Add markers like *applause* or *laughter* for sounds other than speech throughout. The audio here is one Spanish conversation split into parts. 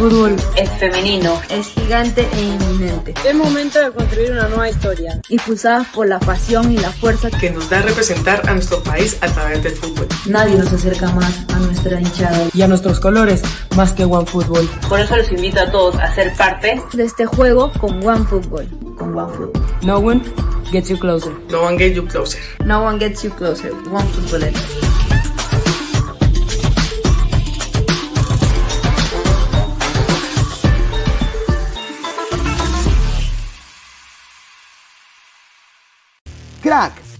fútbol es femenino, es gigante e inminente. Es momento de construir una nueva historia. Impulsadas por la pasión y la fuerza que nos da representar a nuestro país a través del fútbol. Nadie nos acerca más a nuestra hinchada y a nuestros colores más que OneFootball. Por eso los invito a todos a ser parte de este juego con OneFootball. Con OneFootball. No one gets you closer. No one gets you closer. No one gets you closer. OneFootball. Crack,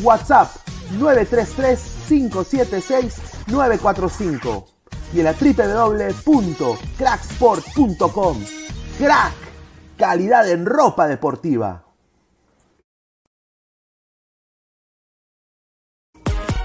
WhatsApp 933-576-945 y en la www.cracksport.com. Crack, calidad en ropa deportiva.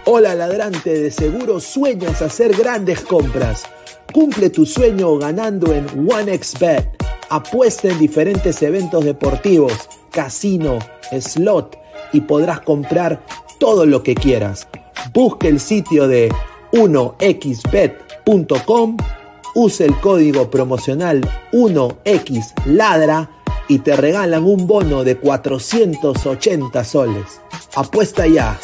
Hola ladrante, de seguro sueñas hacer grandes compras. Cumple tu sueño ganando en OneXBet. Apuesta en diferentes eventos deportivos, casino, slot y podrás comprar todo lo que quieras. Busque el sitio de 1xbet.com, use el código promocional 1xladra y te regalan un bono de 480 soles. Apuesta ya.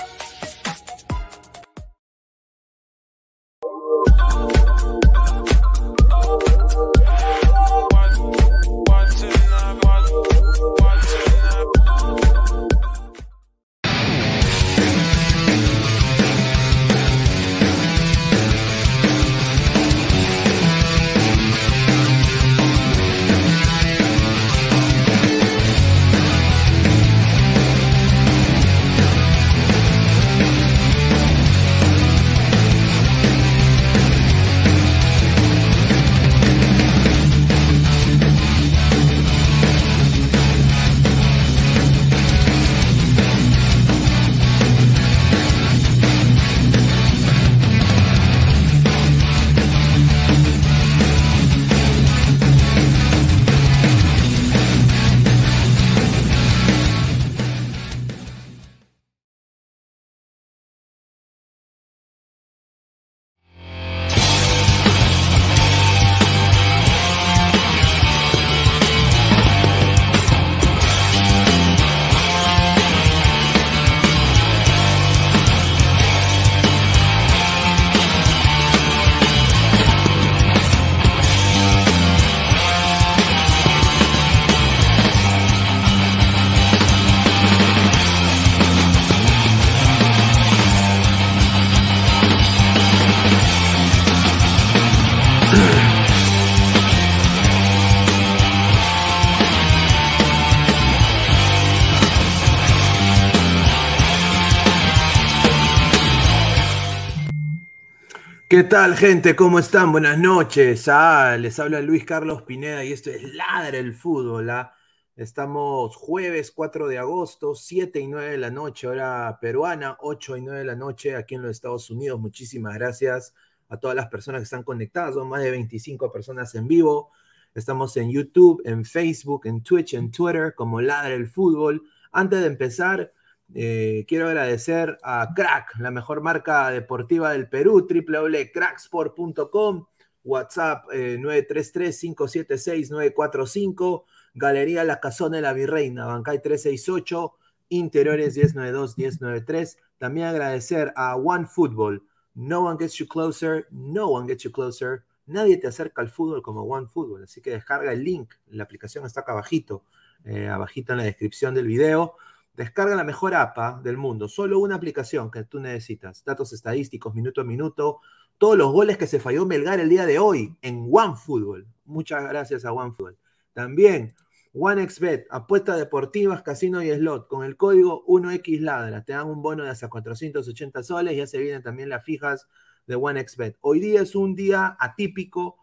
¿Qué tal, gente? ¿Cómo están? Buenas noches. Ah, les habla Luis Carlos Pineda y esto es Ladra el Fútbol. ¿ah? Estamos jueves 4 de agosto, 7 y 9 de la noche, hora peruana, 8 y 9 de la noche aquí en los Estados Unidos. Muchísimas gracias a todas las personas que están conectadas. Son más de 25 personas en vivo. Estamos en YouTube, en Facebook, en Twitch, en Twitter, como Ladra el Fútbol. Antes de empezar, eh, quiero agradecer a Crack, la mejor marca deportiva del Perú, www.cracksport.com, WhatsApp 933-576-945, Galería La Casona de la Virreina, Bancay 368, Interiores 1092-1093. También agradecer a One Football. No one gets you closer, no one gets you closer. Nadie te acerca al fútbol como One Football. Así que descarga el link. La aplicación está acá abajito, eh, abajito en la descripción del video. Descarga la mejor app del mundo, solo una aplicación que tú necesitas, datos estadísticos, minuto a minuto, todos los goles que se falló Melgar el día de hoy en OneFootball. Muchas gracias a OneFootball. También OneXBet, apuestas deportivas, casino y slot, con el código 1XLadra, te dan un bono de hasta 480 soles, ya se vienen también las fijas de OneXBet. Hoy día es un día atípico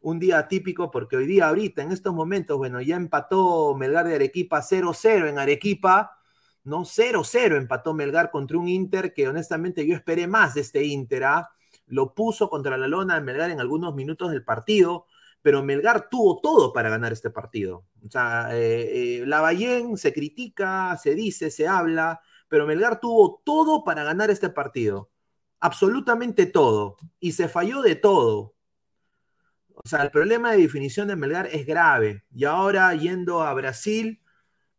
un día típico porque hoy día, ahorita, en estos momentos, bueno, ya empató Melgar de Arequipa 0-0 en Arequipa, ¿no? 0-0 empató Melgar contra un Inter que honestamente yo esperé más de este Inter, ¿ah? Lo puso contra la lona de Melgar en algunos minutos del partido, pero Melgar tuvo todo para ganar este partido. O sea, eh, eh, Lavallén se critica, se dice, se habla, pero Melgar tuvo todo para ganar este partido. Absolutamente todo. Y se falló de todo. O sea, el problema de definición de Melgar es grave. Y ahora yendo a Brasil,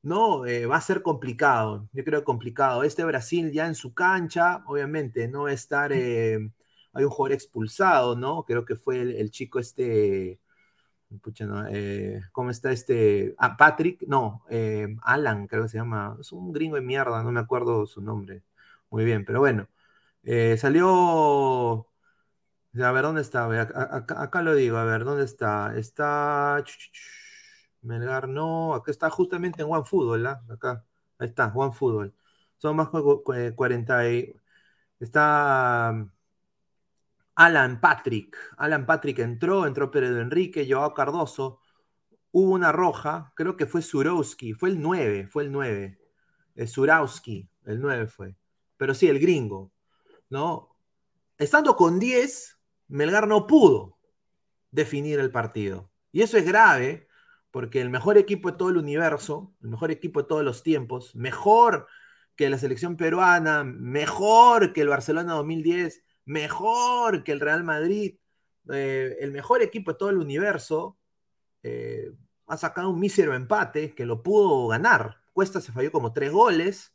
no, eh, va a ser complicado. Yo creo complicado. Este Brasil ya en su cancha, obviamente, no va a estar. Eh, hay un jugador expulsado, ¿no? Creo que fue el, chico este. Pucha, no, eh, ¿Cómo está este? Ah, Patrick, no, Alan, creo que se llama. Es un gringo de mierda, no me acuerdo su nombre. Muy bien, pero bueno. salió a ver, ¿dónde está? Acá, lo digo, a ver, ¿dónde está? Está. Melgar, no, acá está justamente en One Football, ¿ah? Acá, ahí está, One Football. Son más de 40 y... Está um, Alan Patrick. Alan Patrick entró, entró Pedro Enrique, Joao Cardoso. Hubo una roja, creo que fue Surowski, fue el 9, fue el 9. El Surowski, el 9 fue. Pero sí, el gringo, ¿no? Estando con 10, Melgar no pudo definir el partido. Y eso es grave, porque el mejor equipo de todo el universo, el mejor equipo de todos los tiempos, mejor que la selección peruana, mejor que el Barcelona 2010, mejor que el Real Madrid, eh, el mejor equipo de todo el universo, eh, ha sacado un mísero empate que lo pudo ganar. Cuesta se falló como tres goles,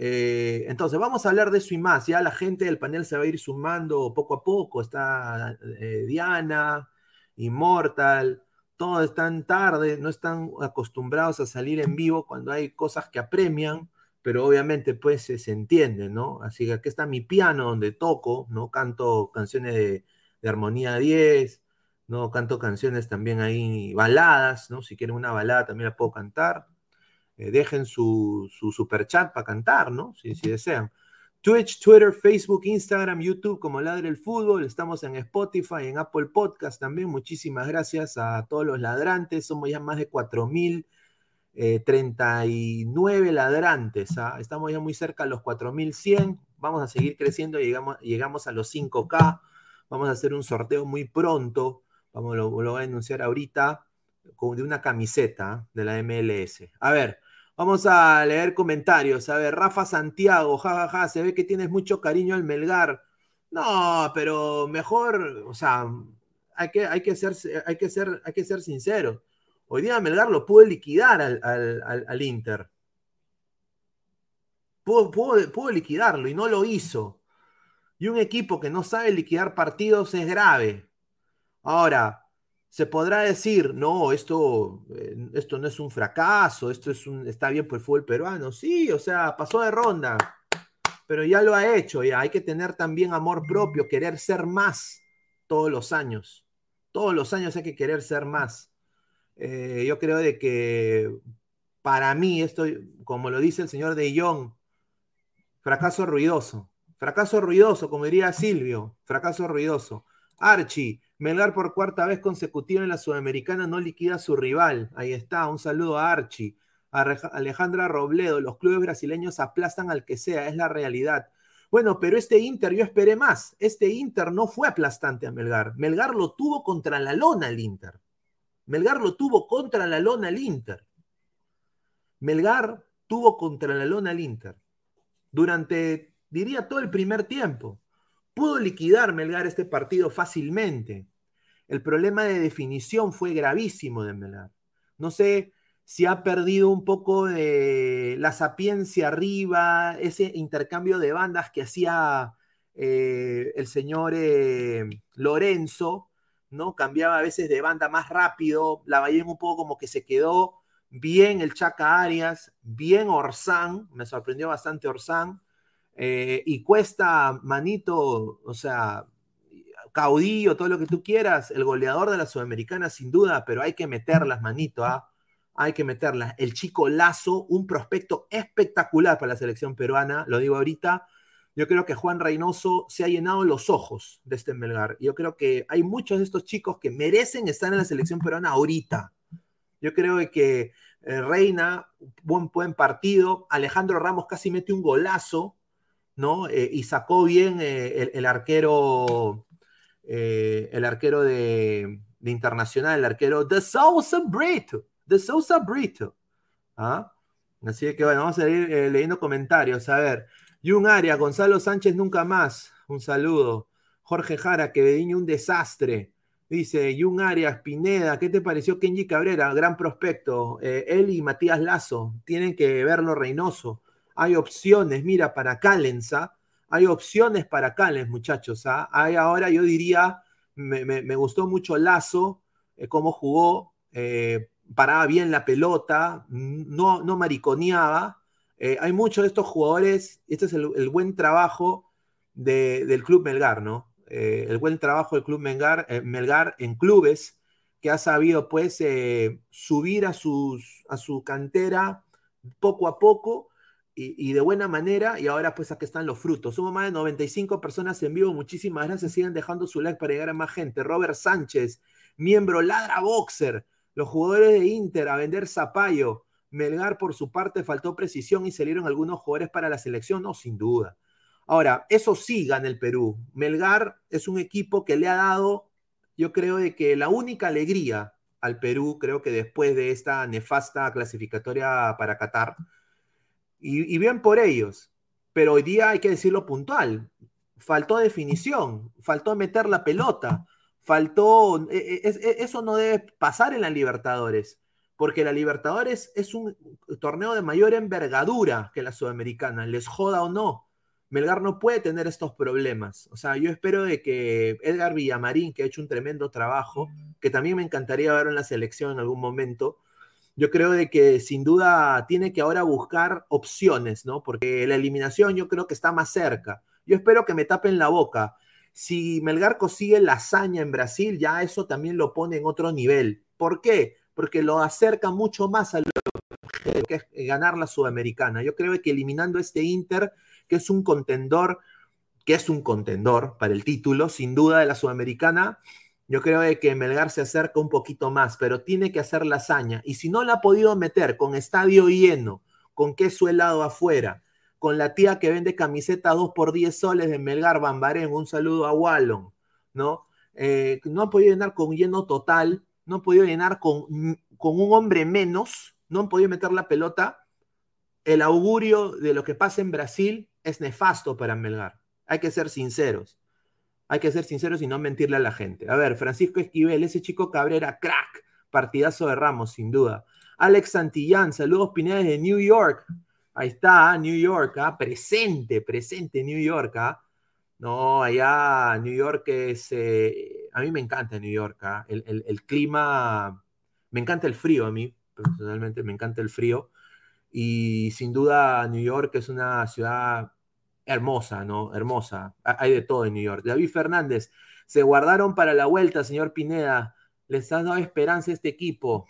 eh, entonces, vamos a hablar de eso y más. Ya la gente del panel se va a ir sumando poco a poco. Está Diana, Immortal, todos están tarde, no están acostumbrados a salir en vivo cuando hay cosas que apremian, pero obviamente pues se, entiende, ¿no? Así que aquí está mi piano donde toco, ¿no? Canto canciones de, de armonía 10, ¿no? Canto canciones también ahí, baladas, ¿no? Si quieren una balada también la puedo cantar. Eh, dejen su, su super chat para cantar, ¿no? Si, si desean. Twitch, Twitter, Facebook, Instagram, YouTube como Ladre el Fútbol. Estamos en Spotify, en Apple Podcast también. Muchísimas gracias a todos los ladrantes. Somos ya más de 4.039 eh, ladrantes. ¿ah? Estamos ya muy cerca de los 4.100. Vamos a seguir creciendo. Llegamos, llegamos a los 5K. Vamos a hacer un sorteo muy pronto. Vamos, lo, lo voy a anunciar ahorita de una camiseta ¿ah? de la MLS. A ver. Vamos a leer comentarios. A ver, Rafa Santiago, jajaja, ja, ja, se ve que tienes mucho cariño al Melgar. No, pero mejor, o sea, hay que, hay que, ser, hay que, ser, hay que ser sincero. Hoy día Melgar lo pudo liquidar al, Inter. Pudo, pudo liquidarlo y no lo hizo. Y un equipo que no sabe liquidar partidos es grave. Ahora, se podrá decir, no, esto, eh, esto no es un fracaso, esto es un, está bien por el fútbol peruano. Sí, o sea, pasó de ronda, pero ya lo ha hecho, ya hay que tener también amor propio, querer ser más todos los años. Todos los años hay que querer ser más. Eh, yo creo de que para mí, esto, como lo dice el señor De Jong, fracaso ruidoso. Fracaso ruidoso, como diría Silvio, fracaso ruidoso. Archie, Melgar por cuarta vez consecutiva en la Sudamericana no liquida a su rival. Ahí está, un saludo a Archie. A Alejandra Robledo, los clubes brasileños aplastan al que sea, es la realidad. Bueno, pero este Inter yo esperé más. Este Inter no fue aplastante a Melgar. Melgar lo tuvo contra la lona el Inter. Melgar lo tuvo contra la lona el Inter. Melgar tuvo contra la lona el Inter. Durante, diría, todo el primer tiempo. Pudo liquidar Melgar este partido fácilmente. El problema de definición fue gravísimo de Melgar. No sé si ha perdido un poco de la sapiencia arriba, ese intercambio de bandas que hacía eh, el señor eh, Lorenzo, ¿no? Cambiaba a veces de banda más rápido, la Bahía un poco como que se quedó bien el Chaca Arias, bien Orsán, me sorprendió bastante Orsán, eh, y cuesta, manito, o sea, caudillo, todo lo que tú quieras, el goleador de la Sudamericana sin duda, pero hay que meterlas, manito, ¿ah? Hay que meterlas. El chico Lazo, un prospecto espectacular para la selección peruana, lo digo ahorita. yo creo que Juan Reynoso se ha llenado los ojos de este Melgar. Yo creo que hay muchos de estos chicos que merecen estar en la selección peruana ahorita. Yo creo que eh, Reina, buen, buen partido. Alejandro Ramos casi mete un golazo, ¿no? Eh, y sacó bien eh, el, arquero, el arquero de, Internacional, el arquero de Sousa Brito, de Sousa Brito. ¿Ah? Así que bueno, vamos a ir leyendo comentarios. A ver. Jun Aria, Gonzalo Sánchez nunca más. Un saludo. Jorge Jara, Quevediño, un desastre. Dice Jun Arias, Pineda, ¿qué te pareció Kenji Cabrera? Gran prospecto. Eh, él y Matías Lazo, tienen que verlo Reynoso. Hay opciones, mira, para Callens, ¿ah? Hay opciones para Callens, muchachos. ¿ah? Hay ahora, yo diría, me, me, gustó mucho Lazo, eh, cómo jugó, eh, paraba bien la pelota, no, no mariconeaba. Eh, hay muchos de estos jugadores, este es el, buen trabajo de, del Club Melgar, ¿no? El buen trabajo del Club Melgar, Melgar en clubes, que ha sabido pues subir a, sus, a su cantera poco a poco y, de buena manera, y ahora pues aquí están los frutos. Somos más de 95 personas en vivo, muchísimas gracias, sigan dejando su like para llegar a más gente. Robert Sánchez, miembro Ladra Boxer, los jugadores de Inter a vender Zapallo. Melgar, por su parte, faltó precisión y salieron algunos jugadores para la selección, no, sin duda. Ahora, eso sí gana el Perú. Melgar es un equipo que le ha dado, yo creo, de que la única alegría al Perú, creo que después de esta nefasta clasificatoria para Qatar, y, bien por ellos, pero hoy día hay que decirlo puntual, faltó definición, faltó meter la pelota, faltó, es, es, eso no debe pasar en la Libertadores porque la Libertadores es un torneo de mayor envergadura que la Sudamericana, les joda o no. Melgar no puede tener estos problemas. O sea, yo espero de que Edgar Villamarín, que ha hecho un tremendo trabajo, que también me encantaría verlo en la selección en algún momento, yo creo de que sin duda tiene que ahora buscar opciones, ¿no? Porque la eliminación yo creo que está más cerca. Yo espero que me tapen la boca. Si Melgar consigue la hazaña en Brasil, ya eso también lo pone en otro nivel. ¿Por qué? porque lo acerca mucho más a lo que es ganar la Sudamericana. Yo creo que eliminando este Inter, que es un contendor, que es un contendor para el título, sin duda de la Sudamericana, yo creo que Melgar se acerca un poquito más, pero tiene que hacer la hazaña. Y si no la ha podido meter con estadio lleno, con queso helado afuera, con la tía que vende camiseta 2 por 10 soles de Melgar Bambarén, un saludo a Wallon, ¿no? Eh, no ha podido llenar con lleno total, no han podido llenar con, con, un hombre menos, no han podido meter la pelota, el augurio de lo que pasa en Brasil es nefasto para Melgar. Hay que ser sinceros. Hay que ser sinceros y no mentirle a la gente. A ver, Francisco Esquivel, ese chico Cabrera, crack, partidazo de Ramos, sin duda. Alex Santillán, saludos Pineda de New York. Ahí está, New York, ¿ah? presente, presente New York. ¿ah? No, allá New York es. Eh, a mí me encanta New York. ¿ah? El, el, clima. Me encanta el frío a mí, personalmente me encanta el frío. Y sin duda, New York es una ciudad hermosa, ¿no? Hermosa. Hay de todo en New York. David Fernández, se guardaron para la vuelta, señor Pineda. ¿Les has dado esperanza a este equipo?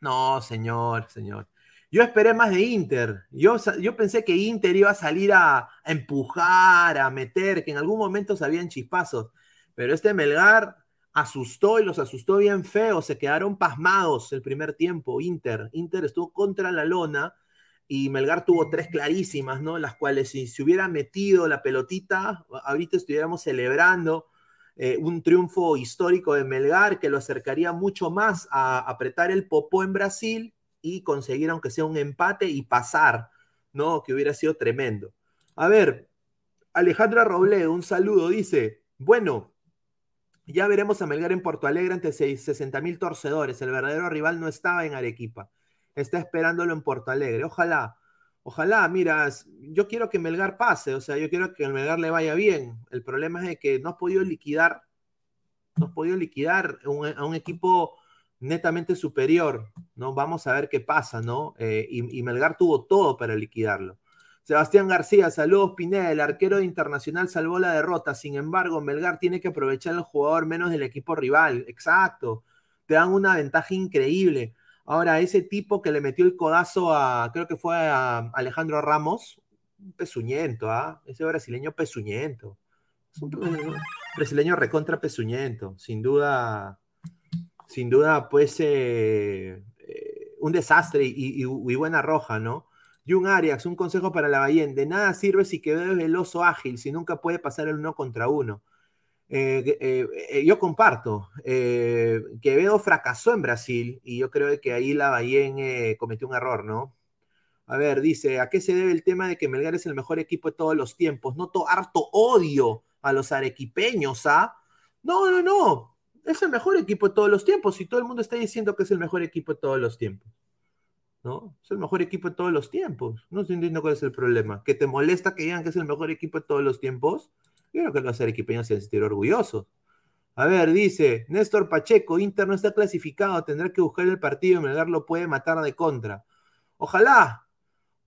No, señor, señor. Yo esperé más de Inter. Yo, yo pensé que Inter iba a salir a, a, empujar, a meter, que en algún momento sabían chispazos. Pero este Melgar asustó y los asustó bien feo. Se quedaron pasmados el primer tiempo. Inter. Inter estuvo contra la lona y Melgar tuvo tres clarísimas, ¿no? Las cuales si se hubiera metido la pelotita, ahorita estuviéramos celebrando. Eh, un triunfo histórico de Melgar que lo acercaría mucho más a apretar el popó en Brasil y conseguir aunque sea un empate y pasar, ¿no? Que hubiera sido tremendo. A ver, Alejandra Robledo, un saludo, dice, bueno, ya veremos a Melgar en Porto Alegre ante 60 mil torcedores, el verdadero rival no estaba en Arequipa, está esperándolo en Porto Alegre, ojalá, ojalá, mira, yo quiero que Melgar pase, o sea, yo quiero que el Melgar le vaya bien, el problema es que no has podido liquidar, no has podido liquidar a un equipo netamente superior, ¿no? Vamos a ver qué pasa, ¿no? Eh, y, y, Melgar tuvo todo para liquidarlo. Sebastián García, saludos Pineda, el arquero de Internacional salvó la derrota, sin embargo, Melgar tiene que aprovechar el jugador menos del equipo rival, exacto, te dan una ventaja increíble. Ahora, ese tipo que le metió el codazo a, creo que fue a Alejandro Ramos, un pezuñento, ¿ah? Ese brasileño pezuñento. Es un, un brasileño recontra pezuñento. Sin duda, sin duda, pues, eh, eh, un desastre y, y- y buena roja, ¿no? Jun Arias, un consejo para la Bahía. De nada sirve si es veloz o ágil, si nunca puede pasar el uno contra uno. Eh, eh, eh, yo comparto. Quevedo fracasó en Brasil y yo creo que ahí la Bahía eh, cometió un error, ¿no? A ver, dice, ¿a qué se debe el tema de que Melgar es el mejor equipo de todos los tiempos? Noto harto odio a los arequipeños, ¿ah? No, no, no. Es el mejor equipo de todos los tiempos y todo el mundo está diciendo que es el mejor equipo de todos los tiempos. ¿No? Es el mejor equipo de todos los tiempos. No estoy entendiendo cuál es el problema. ¿Que te molesta que digan que es el mejor equipo de todos los tiempos? Yo creo que los arequipeños se deben sentir orgullosos. A ver, dice Néstor Pacheco, Inter no está clasificado, tendrá que buscar el partido y Melgar lo puede matar de contra. Ojalá,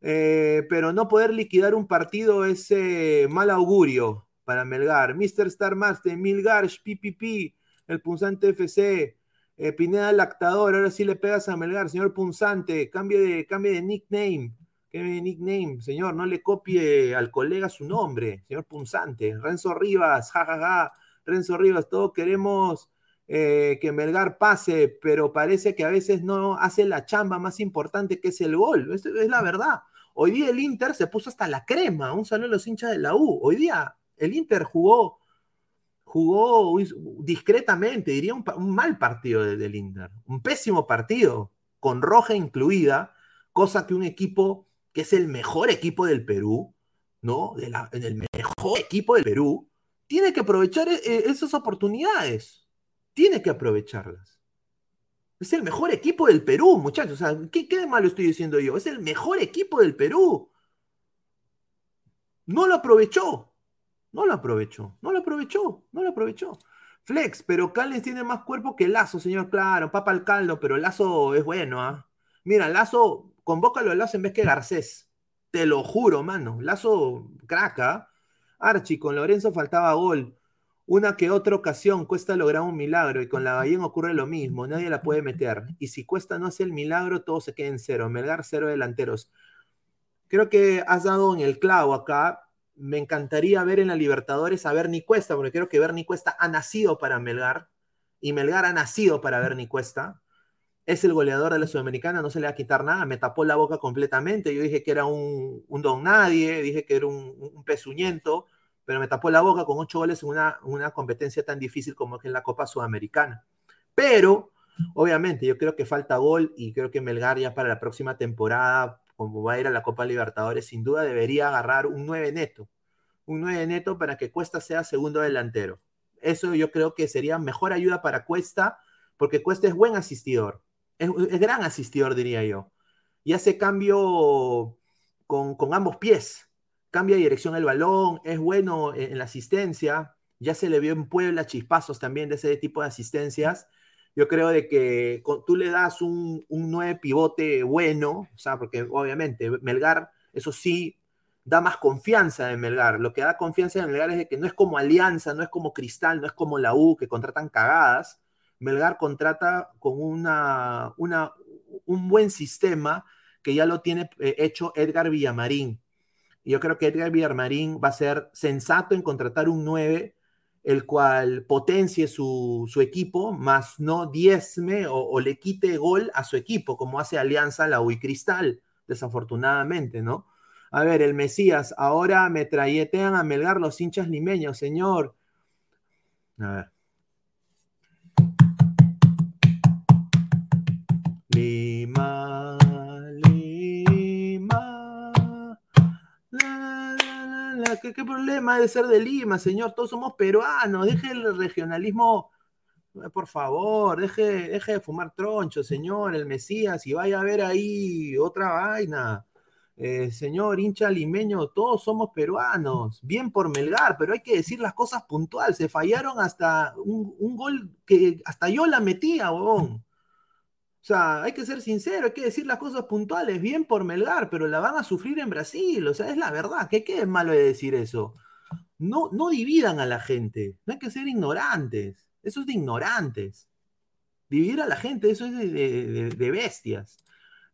eh, pero no poder liquidar un partido es eh, mal augurio para Melgar. Mr. Star Master, Milgar, PPP, el Punzante FC, eh, Pineda Lactador, ahora sí le pegas a Melgar, señor Punzante, cambie de, cambie de nickname. De nickname, señor, no le copie al colega su nombre, señor Punzante. Renzo Rivas, jajaja, Renzo Rivas, todos queremos eh, que Melgar pase, pero parece que a veces no hace la chamba más importante que es el gol. Esto es la verdad. Hoy día el Inter se puso hasta la crema. Un saludo a los hinchas de la U. Hoy día el Inter jugó, jugó discretamente, diría un, mal partido de, del Inter. Un pésimo partido, con roja incluida, cosa que un equipo que es el mejor equipo del Perú, ¿no? De la, el mejor equipo del Perú, tiene que aprovechar eh, esas oportunidades. Tiene que aprovecharlas. Es el mejor equipo del Perú, muchachos. ¿qué, ¿qué, malo estoy diciendo yo? Es el mejor equipo del Perú. No lo aprovechó. No lo aprovechó. No lo aprovechó. No lo aprovechó. Flex, pero Callens tiene más cuerpo que Lazo, señor. Claro, papa al caldo, pero Lazo es bueno, ¿ah? ¿eh? Mira, Lazo, convócalo a Lazo en vez que Garcés. Te lo juro, mano. Lazo, craca. Archie, con Lorenzo faltaba gol. Una que otra ocasión Cuesta lograr un milagro y con la Bahía ocurre lo mismo, nadie la puede meter. Y si Cuesta no hace el milagro, todo se queda en cero. Melgar, cero delanteros. Creo que has dado en el clavo acá. Me encantaría ver en la Libertadores a Bernie Cuesta, porque creo que Bernie Cuesta ha nacido para Melgar y Melgar ha nacido para Bernie Cuesta. Es el goleador de la Sudamericana, no se le va a quitar nada. Me tapó la boca completamente. Yo dije que era un, un don nadie, dije que era un, pezuñento pero me tapó la boca con ocho goles en una, una competencia tan difícil como es en la Copa Sudamericana. Pero, obviamente, yo creo que falta gol y creo que Melgar ya para la próxima temporada, como va a ir a la Copa Libertadores, sin duda debería agarrar un 9 neto. Un 9 neto para que Cuesta sea segundo delantero. Eso yo creo que sería mejor ayuda para Cuesta, porque Cuesta es buen asistidor. Es, gran asistidor, diría yo. Y hace cambio con, con ambos pies cambia de dirección el balón, es bueno en la asistencia, ya se le vio en Puebla chispazos también de ese tipo de asistencias. Yo creo de que tú le das un, un 9 pivote bueno, o sea, porque obviamente Melgar, eso sí, da más confianza en Melgar. Lo que da confianza en Melgar es que no es como Alianza, no es como Cristal, no es como la U, que contratan cagadas. Melgar contrata con una, una, un buen sistema que ya lo tiene hecho Edgar Villamarín yo creo que Edgar Villarmarín va a ser sensato en contratar un 9, el cual potencie su, su equipo, más no diezme o, o, le quite gol a su equipo, como hace Alianza, la UI Cristal, desafortunadamente, ¿no? A ver, el Mesías, ahora me trayetean a Melgar los hinchas limeños, señor. A ver. Lima. ¿Qué, ¿Qué, problema de ser de Lima, señor? Todos somos peruanos. Deje el regionalismo, por favor. Deje, deje de fumar troncho, señor, el Mesías, y vaya a ver ahí otra vaina. Eh, señor hincha limeño, todos somos peruanos. Bien por Melgar, pero hay que decir las cosas puntuales. Se fallaron hasta un, un gol que hasta yo la metía, huevón. O sea, hay que ser sincero, hay que decir las cosas puntuales, bien por Melgar, pero la van a sufrir en Brasil, o sea, es la verdad, ¿qué, qué es malo de decir eso? No, no dividan a la gente, no hay que ser ignorantes, eso es de ignorantes. Dividir a la gente, eso es de, de, de bestias.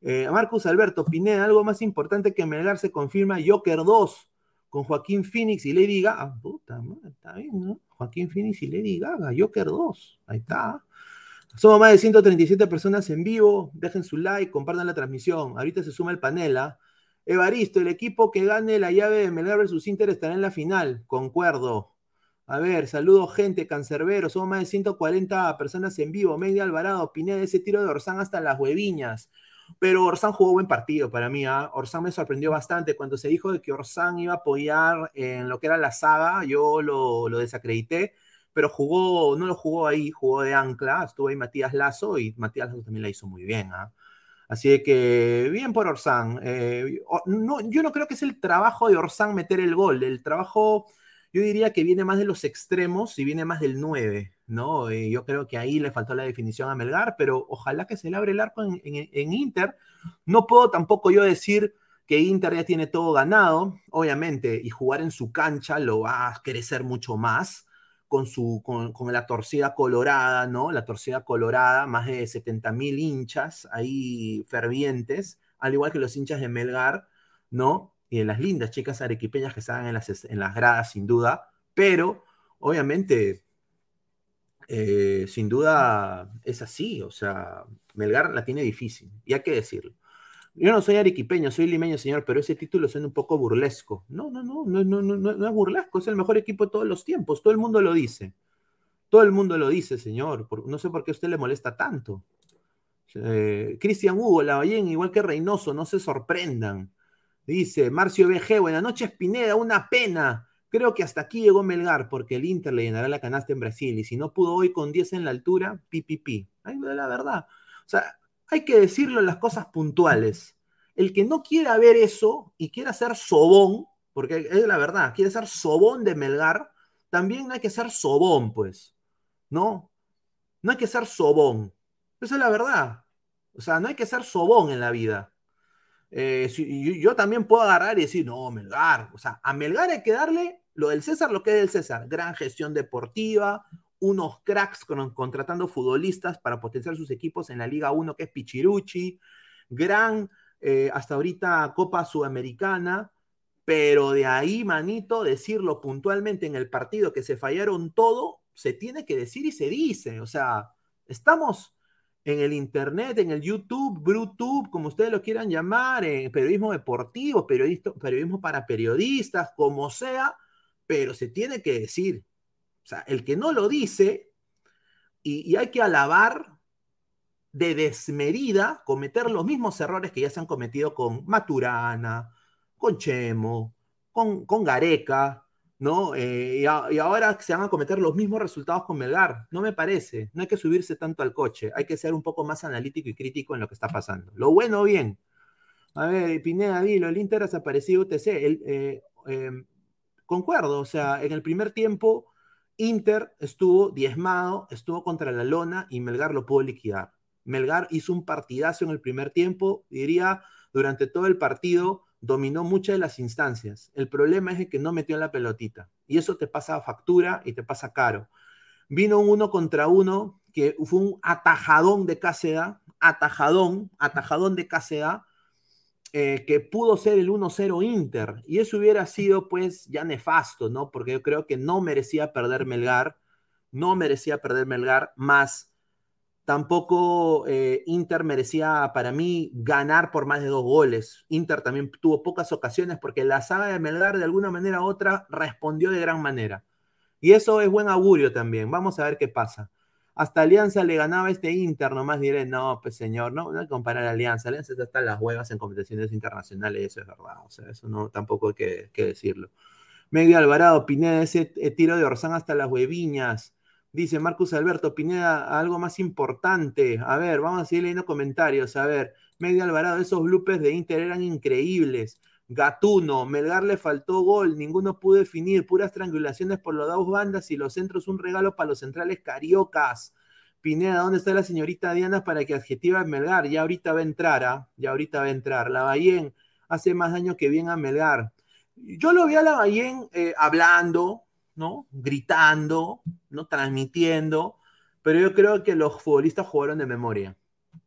Eh, Marcus Alberto Pineda, algo más importante que Melgar se confirma Joker 2 con Joaquín Phoenix y Lady Gaga. Ah, puta madre, está bien, ¿no? Joaquín Phoenix y Lady Gaga, Joker 2. Ahí está. Somos más de 137 personas en vivo. Dejen su like, compartan la transmisión. Ahorita se suma el panel. ¿ah? Evaristo, el equipo que gane la llave de Melgar versus Inter estará en la final. Concuerdo. A ver, saludos, gente, cancerbero. Somos más de 140 personas en vivo. Media Alvarado, Pineda, ese tiro de Orsán hasta las hueviñas. Pero Orsán jugó buen partido para mí. ¿ah? Orsán me sorprendió bastante. Cuando se dijo de que Orsán iba a apoyar en lo que era la saga, yo lo, lo desacredité. Pero jugó, no lo jugó ahí, jugó de ancla. Estuvo ahí Matías Lazo y Matías Lazo también la hizo muy bien. ¿ah? Así que bien por Orsán. Eh, no, yo no creo que es el trabajo de Orsán meter el gol. El trabajo, yo diría que viene más de los extremos y viene más del 9. ¿no? Eh, yo creo que ahí le faltó la definición a Melgar, pero ojalá que se le abre el arco en- en Inter. No puedo tampoco yo decir que Inter ya tiene todo ganado, obviamente, y jugar en su cancha lo va a crecer mucho más con, su, con, con la torcida colorada, ¿no? La torcida colorada, más de 70 mil hinchas ahí fervientes, al igual que los hinchas de Melgar, ¿no? Y de las lindas chicas arequipeñas que estaban en las, en las gradas, sin duda, pero obviamente eh, sin duda es así, o sea, Melgar la tiene difícil, y hay que decirlo. Yo no soy arequipeño, soy limeño, señor, pero ese título suena un poco burlesco. No, no, no, no, no, no, es burlesco, es el mejor equipo de todos los tiempos, todo el mundo lo dice. Todo el mundo lo dice, señor. no sé por qué a usted le molesta tanto. Eh, Cristian Hugo, Lavallén, igual que Reynoso, no se sorprendan. Dice Marcio BG, buenas noches, Pineda, una pena. Creo que hasta aquí llegó Melgar, porque el Inter le llenará la canasta en Brasil. Y si no pudo hoy con 10 en la altura, pipipi. Ay, la verdad. O sea, hay que decirlo en las cosas puntuales. El que no quiera ver eso y quiera ser sobón, porque es la verdad, quiere ser sobón de Melgar, también hay que ser sobón, pues. ¿No? No hay que ser sobón. Esa es la verdad. O sea, no hay que ser sobón en la vida. Eh, yo, yo también puedo agarrar y decir, no, Melgar. O sea, a Melgar hay que darle lo del César, lo que es del César. Gran gestión deportiva, unos cracks con- contratando futbolistas para potenciar sus equipos en la Liga 1, que es Pichiruchi. Gran, eh, hasta ahorita, Copa Sudamericana. Pero de ahí, manito, decirlo puntualmente en el partido que se fallaron todo, se tiene que decir y se dice. O sea, estamos en el internet, en el YouTube, Brutube, como ustedes lo quieran llamar, en periodismo deportivo, periodismo para periodistas, como sea, pero se tiene que decir. O sea, el que no lo dice, y, hay que alabar de desmedida cometer los mismos errores que ya se han cometido con Maturana, con Chemo, con, con Gareca, ¿no? Eh, y, ahora se van a cometer los mismos resultados con Melgar. No me parece. No hay que subirse tanto al coche. Hay que ser un poco más analítico y crítico en lo que está pasando. Lo bueno, bien. A ver, Pineda, dilo, el Inter desaparecido UTC. Eh, eh, concuerdo, o sea, en el primer tiempo, Inter estuvo diezmado, estuvo contra la lona y Melgar lo pudo liquidar. Melgar hizo un partidazo en el primer tiempo, diría, durante todo el partido dominó muchas de las instancias. El problema es que no metió la pelotita y eso te pasa factura y te pasa caro. Vino un uno contra uno que fue un atajadón de Cáceda, atajadón, atajadón de Cáceda, eh, que pudo ser el 1-0 Inter. Y eso hubiera sido pues ya nefasto, ¿no? Porque yo creo que no merecía perder Melgar, no merecía perder Melgar, más tampoco eh, Inter merecía para mí ganar por más de dos goles. Inter también tuvo pocas ocasiones porque la saga de Melgar de alguna manera u otra respondió de gran manera. Y eso es buen augurio también. Vamos a ver qué pasa. Hasta Alianza le ganaba este Inter, nomás diré, no, pues señor, no, no hay que comparar a Alianza. Alianza está en las huevas en competiciones internacionales, eso es verdad. O sea, eso no, tampoco hay que, que decirlo. Medio Alvarado, Pineda, ese eh, tiro de Orsán hasta las hueviñas. Dice Marcus Alberto, Pineda, algo más importante. A ver, vamos a seguir leyendo comentarios. A ver, Medio Alvarado, esos bloopers de Inter eran increíbles. Gatuno, Melgar le faltó gol, ninguno pudo definir, puras triangulaciones por las dos bandas y los centros un regalo para los centrales cariocas. Pineda, ¿dónde está la señorita Diana para que adjetiva Melgar? Ya ahorita va a entrar, ¿ah? Ya ahorita va a entrar. La Ballén hace más daño que bien a Melgar. Yo lo vi a la Ballén eh, hablando, ¿no? Gritando, ¿no? Transmitiendo, pero yo creo que los futbolistas jugaron de memoria.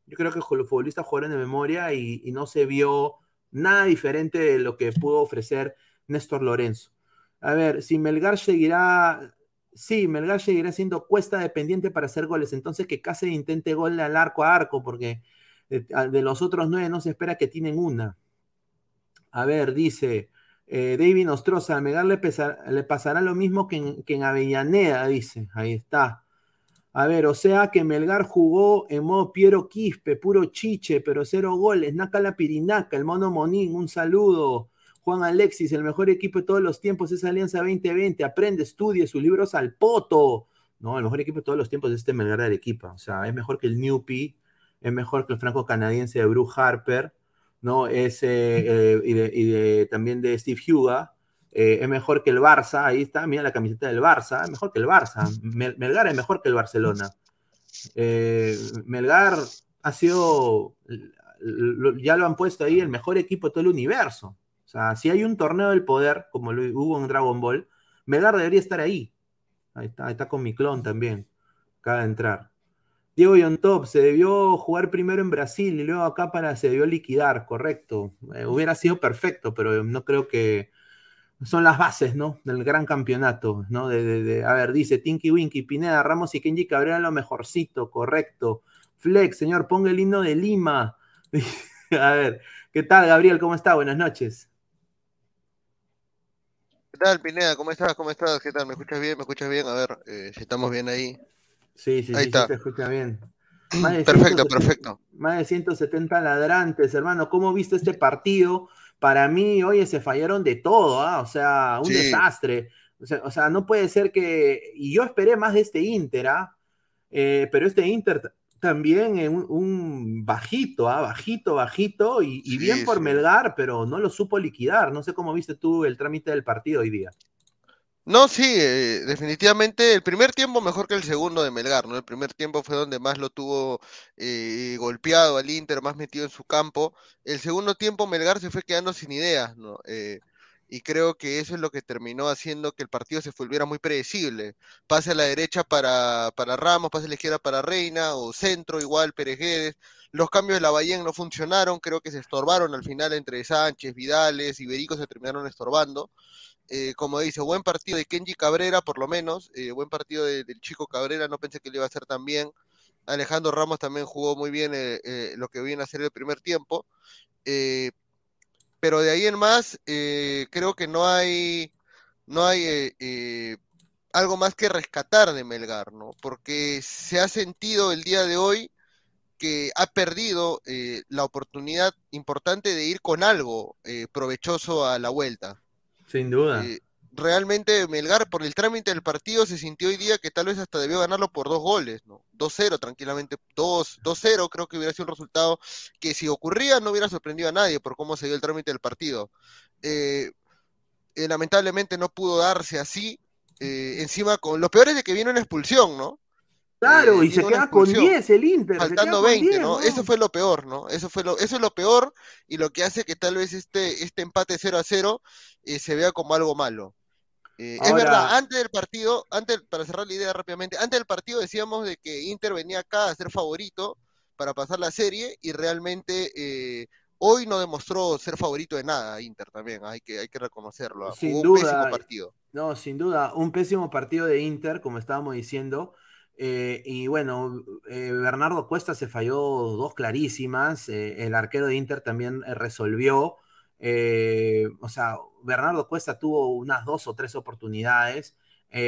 Yo creo que los futbolistas jugaron de memoria y no se vio nada diferente de lo que pudo ofrecer Néstor Lorenzo. A ver, si Melgar seguirá, sí, Melgar seguirá siendo cuesta dependiente para hacer goles, entonces que Cáceres intente gol al arco a arco, porque de, de los otros nueve no se espera que tienen una. A ver, dice eh, David Nostroza, a Melgar le, pasará lo mismo que que en Avellaneda, dice, ahí está. A ver, o sea que Melgar jugó en modo Piero Quispe, puro chiche, pero cero goles. Naca la Pirinaca, el mono Monín, un saludo. Juan Alexis, el mejor equipo de todos los tiempos es Alianza 2020. Aprende, estudie sus libros al poto. No, el mejor equipo de todos los tiempos es este Melgar de Arequipa. O sea, es mejor que el Newpie, es mejor que el franco-canadiense de Bruce Harper, ¿no? Es, eh, eh, y, de- también de Steve Huga. Eh, es mejor que el Barça, ahí está, mira la camiseta del Barça, es mejor que el Barça. Mel- Melgar es mejor que el Barcelona. Eh, Melgar ha sido, ya lo han puesto ahí, el mejor equipo de todo el universo. O sea, si hay un torneo del poder, como hubo en Dragon Ball, Melgar debería estar ahí. Ahí está, está con mi clon también. Acaba de entrar. Diego Yontop, se debió jugar primero en Brasil y luego acá para se debió liquidar, correcto. Eh, hubiera sido perfecto, pero no creo que son las bases, ¿no? Del gran campeonato, ¿no? De, de- de- a ver, dice Tinky Winky, Pineda, Ramos y Kenji Cabrera lo mejorcito, correcto. Flex, señor, ponga el himno de Lima. *laughs* a ver, ¿qué tal, Gabriel? ¿Cómo está? Buenas noches. ¿Qué tal, Pineda? ¿Cómo estás? ¿Cómo estás? ¿Qué tal? ¿Me escuchas bien? ¿Me escuchas bien? A ver, eh, si estamos bien ahí. Sí, sí, Ahí sí, está. sí, se escucha bien. *clears throat* Más de Perfecto, 170 perfecto. Más de 170 ladrantes, hermano. ¿Cómo viste este partido? Para mí, oye, se fallaron de todo, ¿ah? O sea, un Sí. desastre. O sea, o sea, no puede ser que. Y yo esperé más de este Inter, ¿ah? Eh, pero este Inter también en un, un bajito, ¿ah? Bajito, bajito. Y, y Sí, bien por sí. Melgar, pero no lo supo liquidar. No sé cómo viste tú el trámite del partido hoy día. No, sí, eh, definitivamente el primer tiempo mejor que el segundo de Melgar, ¿no? El primer tiempo fue donde más lo tuvo eh, golpeado al Inter, más metido en su campo. El segundo tiempo Melgar se fue quedando sin ideas, ¿no? Eh, y creo que eso es lo que terminó haciendo que el partido se volviera muy predecible. Pase a la derecha para, para Ramos, pase a la izquierda para Reina, o centro igual, Pereguedes. Los cambios de la Lavallén no funcionaron, creo que se estorbaron al final entre Sánchez, Vidales, Iberico se terminaron estorbando eh, como dice, buen partido de Kenji Cabrera, por lo menos, eh, buen partido de- del chico Cabrera, no pensé que le iba a hacer tan bien. Alejandro Ramos también jugó muy bien eh, lo que viene a ser el primer tiempo. Pero de ahí en más, creo que no hay, no hay algo más que rescatar de Melgar, ¿no? Porque se ha sentido el día de hoy que ha perdido eh, la oportunidad importante de ir con algo eh, provechoso a la vuelta. Sin duda. Eh, realmente Melgar por el trámite del partido se sintió hoy día que tal vez hasta debió ganarlo por dos goles, ¿no? 2-0 tranquilamente, 2 2-0 creo que hubiera sido un resultado que si ocurría no hubiera sorprendido a nadie por cómo se dio el trámite del partido. Lamentablemente no pudo darse así, encima con lo peor es de que viene una expulsión, ¿no? Claro, Eh, y se queda con expulsión. 10 el Inter. Faltando queda con 20, 10, ¿no? Eso fue lo peor, ¿no? Eso fue lo, eso es lo peor y lo que hace que tal vez este, este empate 0 a 0 eh, se vea como algo malo. Eh, es verdad, antes del partido, antes, para cerrar la idea rápidamente, antes del partido decíamos de que Inter venía acá a ser favorito para pasar la serie y realmente eh, hoy no demostró ser favorito de nada Inter también, hay que, hay que reconocerlo. Sin Jugó un duda. pésimo partido. No, sin duda, un pésimo partido de Inter, como estábamos diciendo. Eh, y bueno, eh, Bernardo Cuesta se falló dos clarísimas. eh, el arquero de Inter también resolvió. o sea, Bernardo Cuesta tuvo unas dos o tres oportunidades.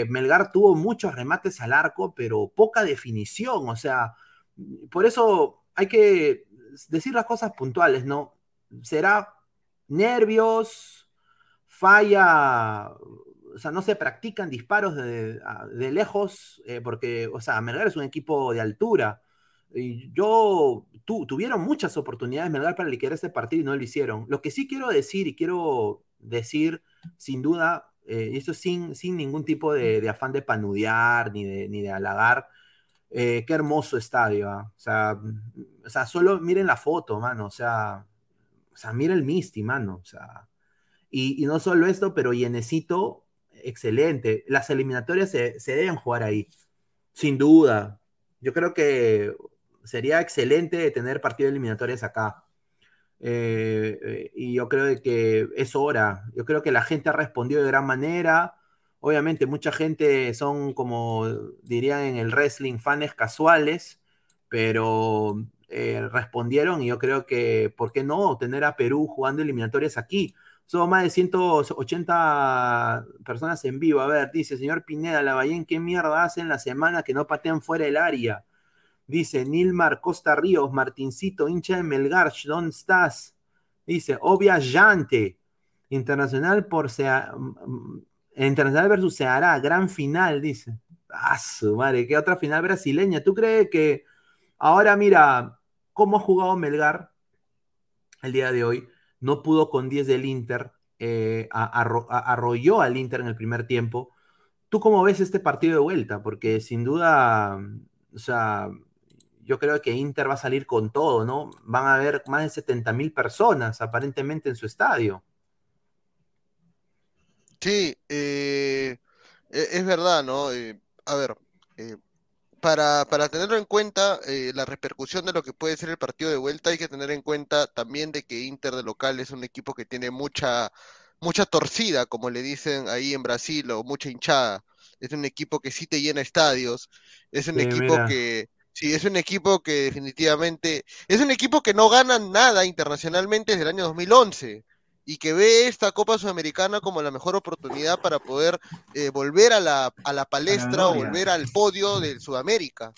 Melgar tuvo muchos remates al arco, pero poca definición. O sea, por eso hay que decir las cosas puntuales, ¿no? Será nervios, falla, o sea, no se practican disparos de, de lejos, eh, porque, o sea, Melgar es un equipo de altura. Y yo, tu- tuvieron muchas oportunidades Melgar para liquidar este partido y no lo hicieron. Lo que sí quiero decir, y quiero decir sin duda, eh, y esto sin, sin ningún tipo de, afán de panudear ni de, ni de halagar, eh, qué hermoso estadio. ¿ah? O, sea, o sea, solo miren la foto, mano. O sea, o sea, mira el Misty, mano. O sea, y, y no solo esto, pero Yenecito, excelente. Las eliminatorias se, se deben jugar ahí, sin duda. Yo creo que sería excelente tener partidos eliminatorios acá. Eh, eh, y yo creo que es hora. Yo creo que la gente ha respondido de gran manera. Obviamente, mucha gente son, como dirían en el wrestling, fans casuales, pero eh, respondieron y yo creo que, ¿por qué no tener a Perú jugando eliminatorias aquí? Son más de 180 personas en vivo. A ver, dice, señor Pineda, la Ballén, ¿qué mierda hacen la semana que no patean fuera del área? Dice Nilmar Costa Ríos, Martincito, hincha de Melgar, ¿dónde estás? Dice, obvia llante. Internacional por sea, mm, Internacional versus Ceará, gran final, dice. Ah, su madre, ¿qué otra final brasileña? ¿Tú crees que ahora mira cómo ha jugado Melgar el día de hoy? No pudo con 10 del Inter, eh, arrolló al Inter en el primer tiempo. ¿Tú cómo ves este partido de vuelta? Porque sin duda, o sea, yo creo que Inter va a salir con todo, ¿no? Van a haber más de 70 mil personas aparentemente en su estadio. Sí, eh, e-, es verdad, ¿no? Eh, a ver, para, para, tenerlo en cuenta, la repercusión de lo que puede ser el partido de vuelta, hay que tener en cuenta también de que Inter de local es un equipo que tiene mucha, mucha torcida, como le dicen ahí en Brasil, o mucha hinchada. Es un equipo que sí te llena estadios, es un equipo que Sí, es un equipo que definitivamente, es un equipo que no gana nada internacionalmente desde el año 2011 y que ve esta Copa Sudamericana como la mejor oportunidad para poder eh, volver a la, a la palestra o volver al podio de Sudamérica.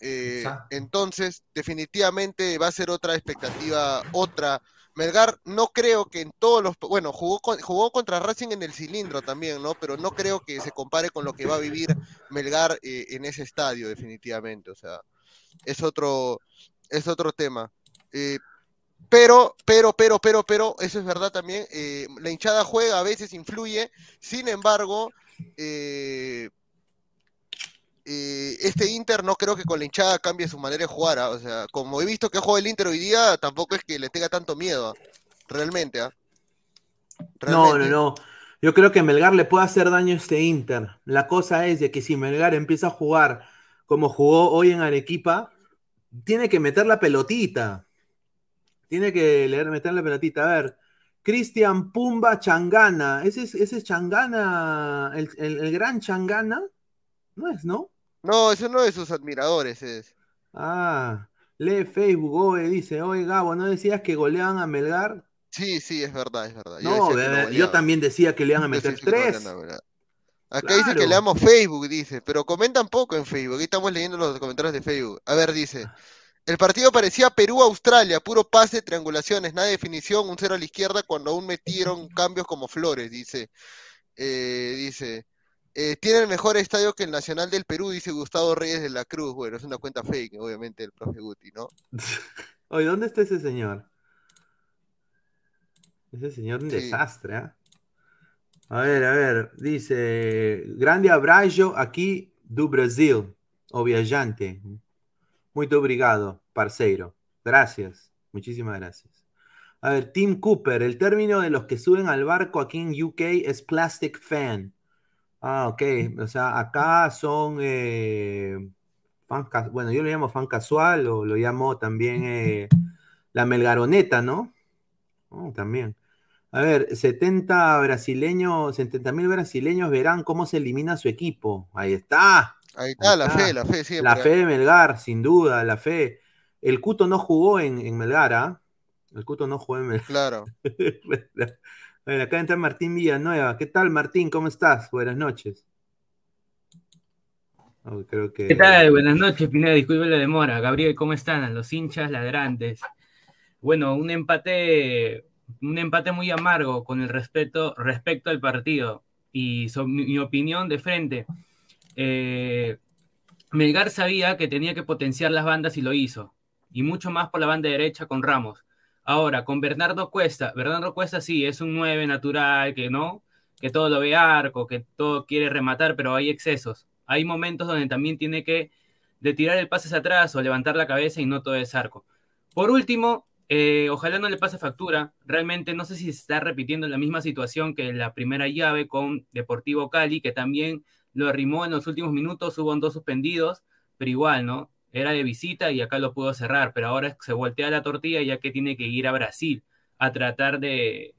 Eh, entonces, definitivamente va a ser otra expectativa, otra Melgar no creo que en todos los, bueno, jugó, jugó contra Racing en el cilindro también, ¿no? Pero no creo que se compare con lo que va a vivir Melgar eh, en ese estadio, definitivamente. O sea, es otro, es otro tema. Eh, pero, pero, pero, pero, pero, eso es verdad también. Eh, la hinchada juega, a veces influye. Sin embargo, eh, eh, este Inter no creo que con la hinchada cambie su manera de jugar. ¿ah? O sea, como he visto que juega el Inter hoy día, tampoco es que le tenga tanto miedo. Realmente, ¿ah? No, no, no. Yo creo que Melgar le puede hacer daño a este Inter. La cosa es de que si Melgar empieza a jugar como jugó hoy en Arequipa, tiene que meter la pelotita. Tiene que leer, meter la pelotita. A ver, Cristian Pumba Changana. ¿Ese es, ese Changana, el, el gran Changana? No es, ¿no? No, eso no es sus admiradores, es. Ah, lee Facebook, dice, oye Gabo, ¿no decías que goleaban a Melgar? Sí, sí, es verdad, es verdad. Yo, yo también decía que le iban a meter tres. Acá dice que leamos Facebook, dice, pero comentan poco en Facebook. Aquí estamos leyendo los comentarios de Facebook. A ver, dice. El partido parecía Perú-Australia, puro pase, triangulaciones, nada de definición, un cero a la izquierda cuando aún metieron *laughs* cambios como Flores, dice. Eh, dice. Eh, tiene el mejor estadio que el Nacional del Perú, dice Gustavo Reyes de la Cruz. Bueno, es una cuenta fake, obviamente, del profe Guti, ¿no? *laughs* Oye, ¿dónde está ese señor? Ese señor un desastre, ¿ah? A ver, a ver, dice, grande abrazo aquí do Brasil, o viajante. Muito obrigado, parceiro. Gracias, muchísimas gracias. A ver, Tim Cooper, el término de los que suben al barco aquí en UK es plastic fan. Ah, ok. O sea, acá son eh, bueno, yo lo llamo fan casual o lo llamo también eh, la melgaroneta, ¿no? Oh, también. A ver, 70 brasileños, 70 mil brasileños verán cómo se elimina su equipo. Ahí está. Ahí está, la fe, la fe, sí. La fe de Melgar, sin duda, la fe. El Cuto no jugó en, en Melgar, ¿ah? El Cuto no jugó en Melgar. Claro. *laughs* Bueno, acá entra Martín Villanueva. ¿Qué tal, Martín? ¿Cómo estás? Buenas noches. Oh, creo que... ¿Qué tal? Buenas noches, Pineda. Disculpe la demora. Gabriel, ¿cómo están? Los hinchas ladrantes. Bueno, un empate, un empate muy amargo con el respeto, respecto al partido. Y mi, opinión de frente. Eh, Melgar sabía que tenía que potenciar las bandas y lo hizo. Y mucho más por la banda derecha con Ramos. Ahora, con Bernardo Cuesta, Bernardo Cuesta sí, es un 9 natural, que no, que todo lo ve arco, que todo quiere rematar, pero hay excesos. Hay momentos donde también tiene que de tirar el pase hacia atrás o levantar la cabeza y no todo es arco. Por último, eh, ojalá no le pase factura. Realmente no sé si se está repitiendo la misma situación que la primera llave con Deportivo Cali, que también lo arrimó en los últimos minutos, hubo dos suspendidos, pero igual, ¿no? era de visita y acá lo pudo cerrar, pero ahora se voltea la tortilla ya que tiene que ir a Brasil a tratar de,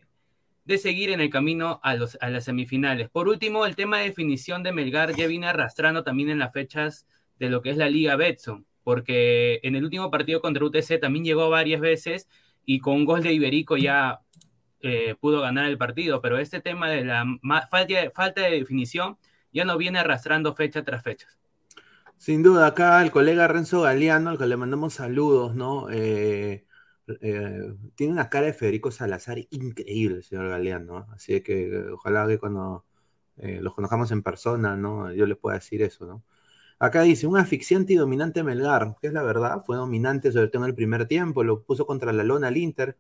de seguir en el camino a, los, a las semifinales. Por último, el tema de definición de Melgar ya viene arrastrando también en las fechas de lo que es la Liga Betson, porque en el último partido contra UTC también llegó varias veces y con un gol de Iberico ya eh, pudo ganar el partido, pero este tema de la falta, falta de definición ya no viene arrastrando fecha tras fecha. Sin duda, acá el colega Renzo Galeano, al que le mandamos saludos, ¿no? Eh, eh, tiene una cara de Federico Salazar increíble, señor Galeano, ¿no? Así que ojalá que cuando eh, los conozcamos en persona, ¿no? Yo le pueda decir eso, ¿no? Acá dice, un asfixiante y dominante Melgar, que es la verdad, fue dominante sobre todo en el primer tiempo, lo puso contra la lona al Inter.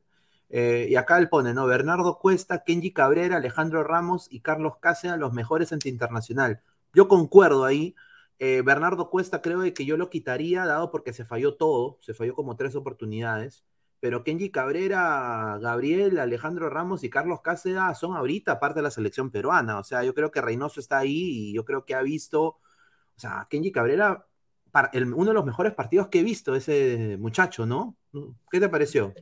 Y acá él pone, ¿no? Bernardo Cuesta, Kenji Cabrera, Alejandro Ramos y Carlos Cáceres, los mejores ante internacional. Yo concuerdo ahí, eh, Bernardo Cuesta creo que yo lo quitaría, dado porque se falló todo, se falló como tres oportunidades. Pero Kenji Cabrera, Gabriel, Alejandro Ramos y Carlos Cáceres son ahorita parte de la selección peruana. O sea, yo creo que Reynoso está ahí y yo creo que ha visto, o sea, Kenji Cabrera, uno de los mejores partidos que he visto, ese muchacho, ¿no? ¿Qué te pareció?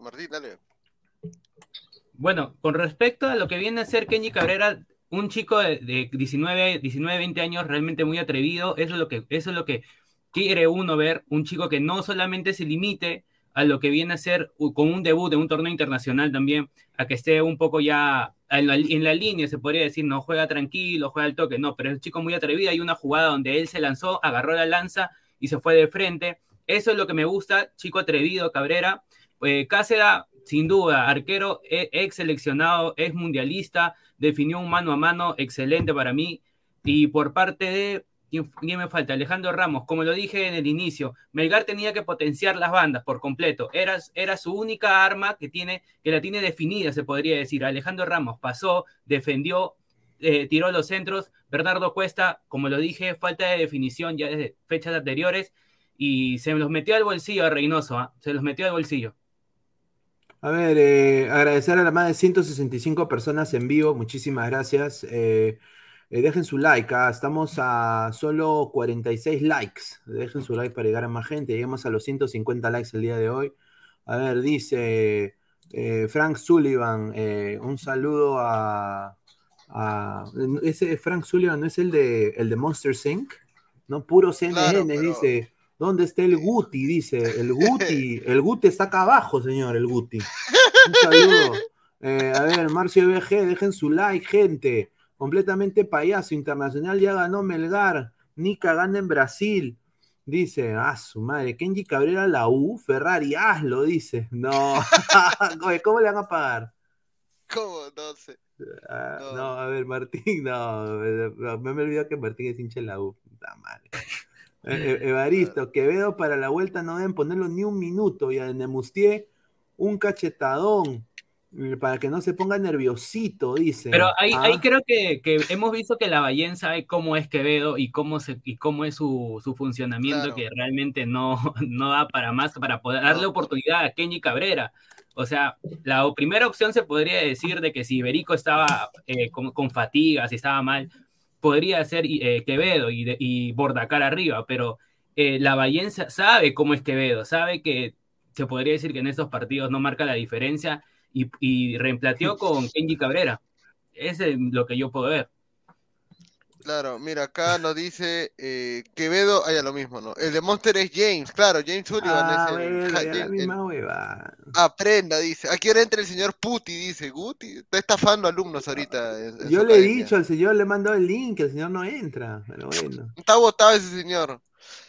Martín, dale. Bueno, con respecto a lo que viene a ser Kenji Cabrera, un chico de, 19, 19, 20 años realmente muy atrevido, eso es lo que, eso es lo que quiere uno ver, un chico que no solamente se limite a lo que viene a ser con un debut de un torneo internacional también, a que esté un poco ya en la, en la, línea, se podría decir, no juega tranquilo, juega al toque, no, pero es un chico muy atrevido, hay una jugada donde él se lanzó, agarró la lanza y se fue de frente, eso es lo que me gusta, chico atrevido, Cabrera, eh, sin duda, arquero e, ex seleccionado, ex mundialista, definió un mano a mano excelente para mí. Y por parte de, ¿quién, me falta? Alejandro Ramos, como lo dije en el inicio, Melgar tenía que potenciar las bandas por completo. Era, era su única arma que, tiene, que la tiene definida, se podría decir. Alejandro Ramos pasó, defendió, eh, tiró los centros. Bernardo Cuesta, como lo dije, falta de definición ya desde fechas anteriores. Y se los metió al bolsillo a Reynoso, ¿ah? se los metió al bolsillo. A ver, eh, agradecer a las más de 165 personas en vivo, muchísimas gracias. Eh, eh, dejen su like, ¿ah? estamos a solo 46 likes. Dejen su like para llegar a más gente. Llegamos a los 150 likes el día de hoy. A ver, dice Frank Sullivan, un saludo a, Ese Frank Sullivan no es el de, el de Monster Sync, ¿no? Puro CNN, dice. ¿Dónde está el Guti? Dice, el Guti, el Guti está acá abajo, señor, el Guti. Un saludo. Eh, a ver, Marcio BG, dejen su like, gente. Completamente payaso, internacional ya ganó Melgar. Nica gana en Brasil. Dice, ah, su madre, Kenji Cabrera la U, Ferrari, hazlo, dice. No, *laughs* ¿cómo le van a pagar? ¿Cómo? No sé. Ah, no. a ver, Martín, no, me, me olvidó que Martín es hincha de la U. Puta madre. E-, e-, Evaristo, Quevedo para la vuelta no deben ponerlo ni un minuto y a Nemustier un cachetadón eh, para que no se ponga nerviosito, dice. Pero ahí, ahí Ah, creo que, que hemos visto que la Ballén sabe cómo es Quevedo y cómo, se, y cómo es su, su funcionamiento, Claro. que realmente no, *laughs* no da para más, para poder darle oportunidad a Kenji Cabrera. O sea, la primera opción se podría decir de que si Iberico estaba eh, con, con fatiga, si estaba mal, podría ser eh, Quevedo y, de- y Bordacar arriba, pero eh, la Ballén sa- sabe cómo es Quevedo, sabe que se podría decir que en estos partidos no marca la diferencia y, y reemplateó con Kenji Cabrera. Ese es lo que yo puedo ver. Claro, mira, acá nos dice eh, Quevedo, ah, ya lo mismo, ¿no? El de Monster es James, claro, James Sullivan ah, es el, bueno, ja- la el- misma hueva. Aprenda, dice. Aquí ahora entra el señor Puti, dice. Guti está estafando alumnos ahorita. en- en Yo le he dicho al señor, le he mandado el link, el señor no entra, pero bueno. Está botado ese señor.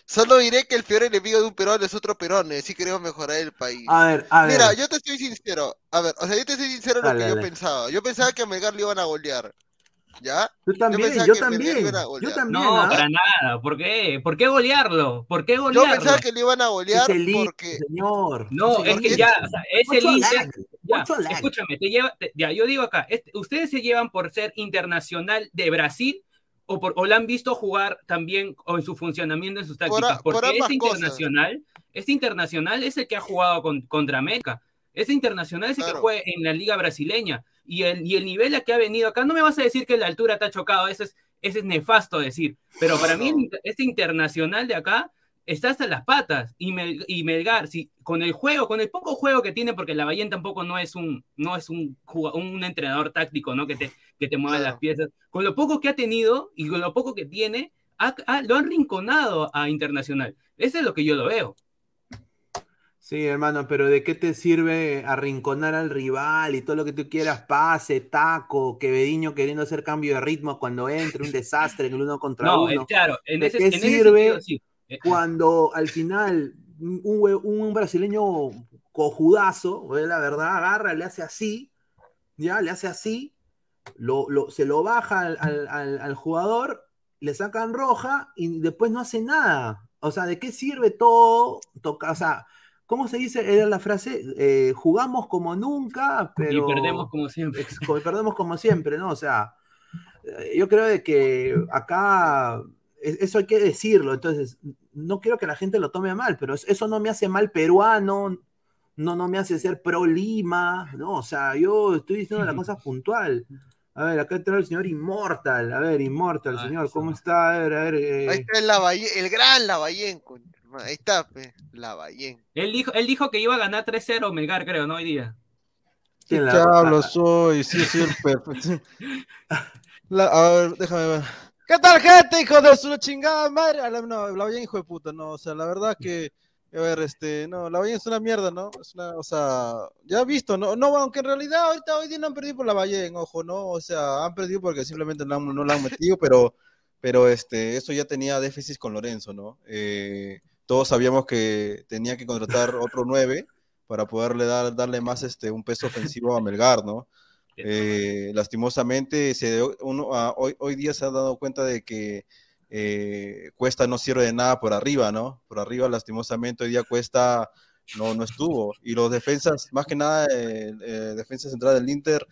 Solo diré que el peor enemigo de un peruano es otro peruano, y así queremos mejorar el país. A ver, a ver. Mira, yo te estoy sincero. A ver, o sea, yo te soy sincero en lo que yo pensaba. Yo pensaba que a Melgar le iban a golear. ¿Ya? Yo también, yo Melgar también, yo también. No, ¿ah? para nada. ¿Por qué? ¿Por qué golearlo? ¿por qué Yo golearlo? pensaba que le iban a golear Es el porque. señor. No, Ese es que ya, o sea, es el Inter. Ya, escúchame, te lleva, te- ya, yo digo acá, este- ustedes se llevan por ser internacional de Brasil o, por, o la han visto jugar también o en su funcionamiento, en sus tácticas, a- por porque este cosas. internacional, este internacional es el que ha jugado con- contra América, ese internacional es el que Claro. juega en la liga brasileña y el, y el nivel a que ha venido acá, no me vas a decir que la altura te ha chocado, ese es, ese es nefasto decir. Pero para mí, este internacional de acá está hasta las patas. Y, y Melgar, si, con el juego, con el poco juego que tiene, porque Lavallén tampoco no es un, no es un, un entrenador táctico, ¿no? Que te, que te mueve las piezas. Con lo poco que ha tenido y con lo poco que tiene, lo han rinconado a Internacional. Eso es lo que yo lo veo. Sí, hermano, pero ¿de qué te sirve arrinconar al rival y todo lo que tú quieras? Pase, taco, Quevediño queriendo hacer cambio de ritmo cuando entre, un *laughs* desastre en el uno contra no, uno. claro, en ¿De ese, qué sirve eh, cuando al final un, un, brasileño cojudazo, la verdad, agarra, le hace así, ya, le hace así, lo, se lo baja al, al jugador, le sacan roja y después no hace nada. O sea, ¿de qué sirve todo? Toca, o sea, ¿Cómo se dice? Era la frase, eh, jugamos como nunca, pero... Y perdemos como siempre. Perdemos como siempre, ¿no? O sea, eh, yo creo de que acá eso hay que decirlo, entonces no quiero que la gente lo tome mal, pero eso no me hace mal peruano, no, no me hace ser pro Lima, ¿no? O sea, yo estoy diciendo la cosa puntual. A ver, acá está el señor Immortal, a ver, Immortal, ah, señor, ¿cómo está? A ver, a ver. Eh... Ahí está el, el gran Lavallén, con Ahí está, la Ballén. Él dijo, él dijo que iba a ganar 3-0 Melgar, creo, ¿no? Hoy día. ¿Qué hablo soy? Sí, *laughs* sí, el perfecto. a ver, déjame ver. ¿Qué tal, gente, hijo de su chingada madre? No, la Ballén, hijo de puta, no. O sea, la verdad que. A ver, este, no, la Ballén es una mierda, ¿no? Es una, o sea, ya visto, ¿no? No, aunque en realidad ahorita hoy día no han perdido por la Ballén, ojo, ¿no? O sea, han perdido porque simplemente no, no la han metido, pero, pero este, eso ya tenía déficit con Lorenzo, ¿no? Eh, todos sabíamos que tenía que contratar otro 9 para poderle dar, darle más este, un peso ofensivo a Melgar, ¿no? Eh, lastimosamente, se, uno, ah, hoy, hoy día se ha dado cuenta de que eh, Cuesta no sirve de nada por arriba, ¿no? Por arriba, lastimosamente, hoy día Cuesta no, no estuvo. Y los defensas, más que nada, eh, defensa central del Inter,